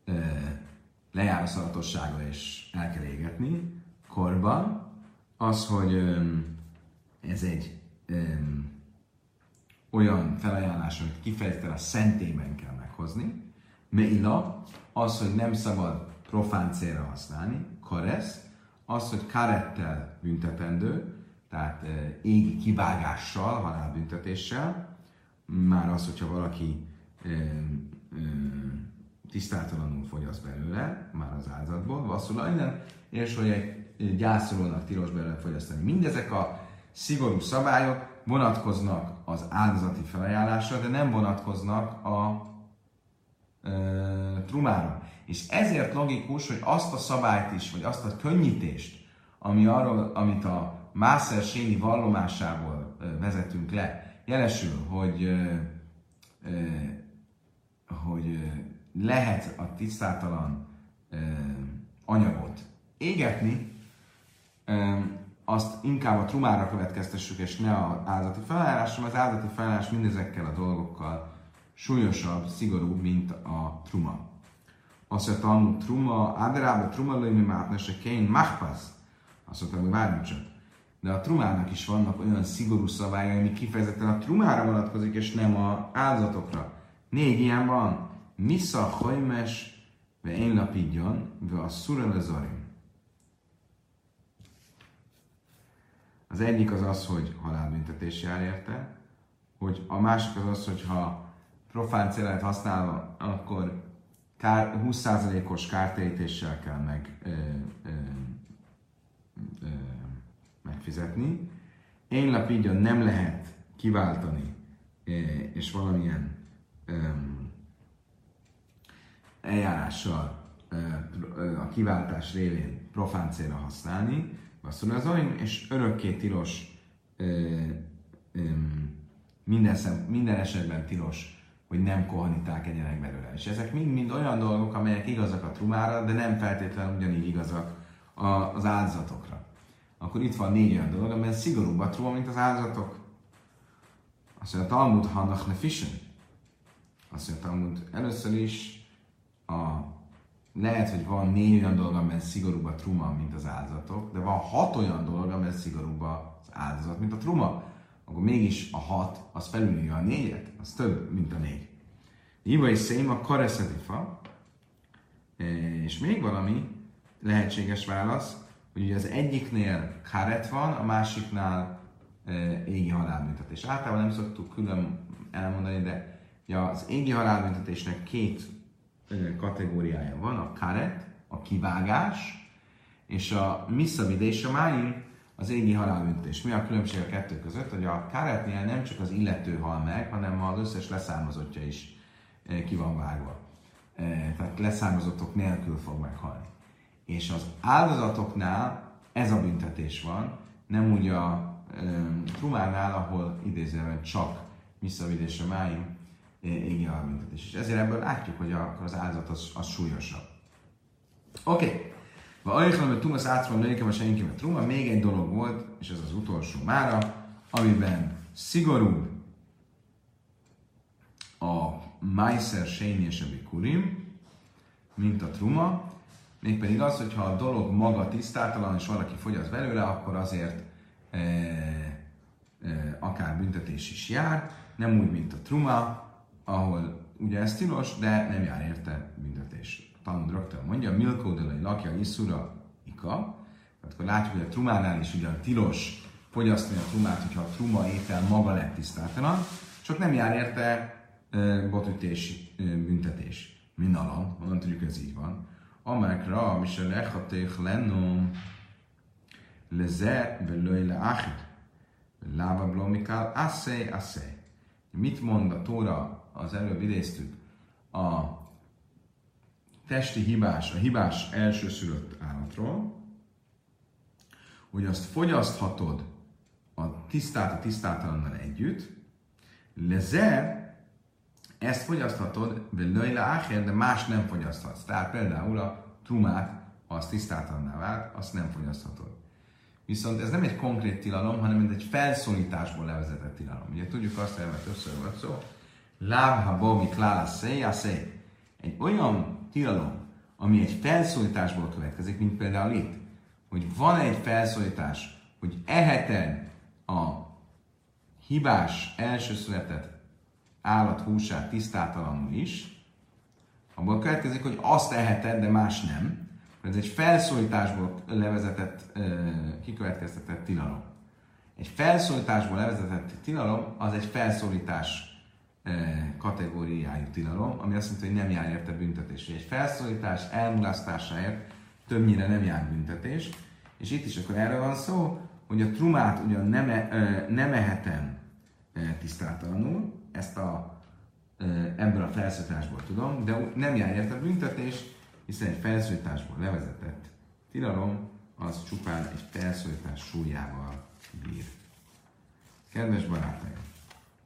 e, lejár a szavatossága és el kell égetni, korban, az, hogy e, ez egy e, olyan felajánlás, amit kifejezetten a szentében kell meghozni. Meila, az, hogy nem szabad profán célra használni. Karesz, az, hogy karettel büntetendő, tehát e, égi kivágással, halálbüntetéssel. Már az, hogyha valaki e, e, tisztátalanul fogyaszt belőle, már az áldozatból, vasszul innen, és hogy egy gyászolónak tilos belőle fogyasztani. Mindezek a szigorú szabályok vonatkoznak az áldozati felajánlásra, de nem vonatkoznak a trumára. És ezért logikus, hogy azt a szabályt is, vagy azt a könnyítést, ami arról, amit a Mászer Séni vallomásából vezetünk le, jelesül, hogy, hogy lehet a tisztátalan anyagot égetni, azt inkább a trumára következtessük, és ne az áldati felállásra, az áldati felállás mindezekkel a dolgokkal súlyosabb, szigorúbb, mint a truma. Azt mondta, hogy truma, áderába truma lőmi mátnese kén machpasz. Azt mondta, hogy várjunk csak. De a trumának is vannak olyan szigorú szabályai, ami kifejezetten a trumára vonatkozik, és nem a áldozatokra. Négy ilyen van. Misza, hajmes, ve én lapidjon, ve a szurelezarim. Az egyik az az, hogy halálbüntetés jár érte, hogy a másik az az, hogy ha profán célet használva, akkor kár, 20%-os kártérítéssel kell meg, ö, ö, ö, megfizetni. Én lapidjon nem lehet kiváltani, és valamilyen ö, eljárással a kiváltás révén profán célra használni, Vasszulazóim, és örökké tilos, ö, ö, minden, szem, minden esetben tilos, hogy nem kohaniták egyenek belőle. És ezek mind-mind olyan dolgok, amelyek igazak a trumára, de nem feltétlenül ugyanígy igazak az áldozatokra. Akkor itt van négy olyan dolog, amely szigorúbb a truma, mint az áldozatok. Azt mondja, Talmud hannak ne fischen. Azt mondja, Talmud először is a lehet, hogy van négy olyan dolog, amiben szigorúbb a truma, mint az áldozatok, de van hat olyan dolog, amiben szigorúbb az áldozat, mint a truma. Akkor mégis a hat, az felülírja a négyet, az több, mint a négy. Iva és szém a kareszedifa, e, és még valami lehetséges válasz, hogy ugye az egyiknél karet van, a másiknál e, égi halálbüntetés. Általában nem szoktuk külön elmondani, de az égi halálbüntetésnek két kategóriája van, a karet, a kivágás, és a miszavidés, a máim, az égi halálbüntetés. Mi a különbség a kettő között? Hogy a karetnél nem csak az illető hal meg, hanem az összes leszármazottja is ki van vágva. Tehát leszármazottok nélkül fog meghalni. És az áldozatoknál ez a büntetés van, nem úgy a trumánál, ahol idézően csak miszavidés a máim, égi halálbüntetés. És ezért ebből látjuk, hogy az áldozat az, az súlyosabb. Oké. Okay. Va ajánlom, hogy Tumas átról nőkem a senki, mert Truma még egy dolog volt, és ez az utolsó mára, amiben szigorúbb a Meiser Séni és a mint a Truma, mégpedig az, hogyha a dolog maga tisztátalan, és valaki fogyaszt belőle, akkor azért e, e, akár büntetés is jár, nem úgy, mint a Truma, ahol ugye ez tilos, de nem jár érte büntetés. Talmud rögtön mondja, Milkó de lakja Iszura Ika, tehát akkor látjuk, hogy a trumánál is ugyan tilos fogyasztani a trumát, hogyha a truma étel maga lett tisztátalan, csak nem jár érte e, botütés, e, büntetés. Minnalan, honnan tudjuk, ez így van. Amekra, Misel Lechaték Lennom, Leze, Velői Leachid, Lába Blomikál, Asszej, Asszej. Mit mond a Tóra az előbb idéztük, a testi hibás, a hibás elsőszülött állatról, hogy azt fogyaszthatod a tisztát a tisztátalannal együtt, Lezer, ezt fogyaszthatod, Löjle Ácher, de más nem fogyaszthatsz. Tehát például a trumát, ha az tisztátalanná vált, azt nem fogyaszthatod. Viszont ez nem egy konkrét tilalom, hanem egy felszólításból levezetett tilalom. Ugye tudjuk azt, hogy többször volt szó, lábha bomi klála szé, egy olyan tilalom, ami egy felszólításból következik, mint például itt, hogy van egy felszólítás, hogy eheted a hibás elsőszületett állat húsát tisztátalanul is, abból következik, hogy azt eheted, de más nem. Ez egy felszólításból levezetett, kikövetkeztetett tilalom. Egy felszólításból levezetett tilalom az egy felszólítás kategóriájú tilalom, ami azt jelenti, hogy nem jár érte büntetés. Egy felszólítás elmulasztásáért többnyire nem jár büntetés, és itt is akkor erről van szó, hogy a trumát ugyan nem, e, nem ehetem tisztátalanul, ezt a, ebből a felszólításból tudom, de nem jár érte büntetés, hiszen egy felszólításból levezetett tilalom az csupán egy felszólítás súlyával bír. Kedves barátaim,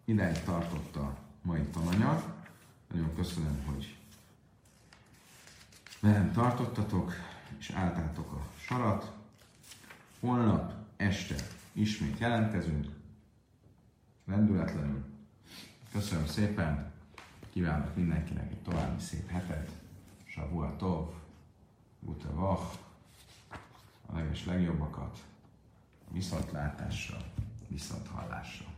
ideig tartott a mai tananyag. Nagyon köszönöm, hogy velem tartottatok, és álltátok a sarat. Holnap este ismét jelentkezünk, rendületlenül. Köszönöm szépen, kívánok mindenkinek egy további szép hetet. Savua Tov, Gute Vach, a leges legjobbakat, viszontlátásra, viszonthallásra.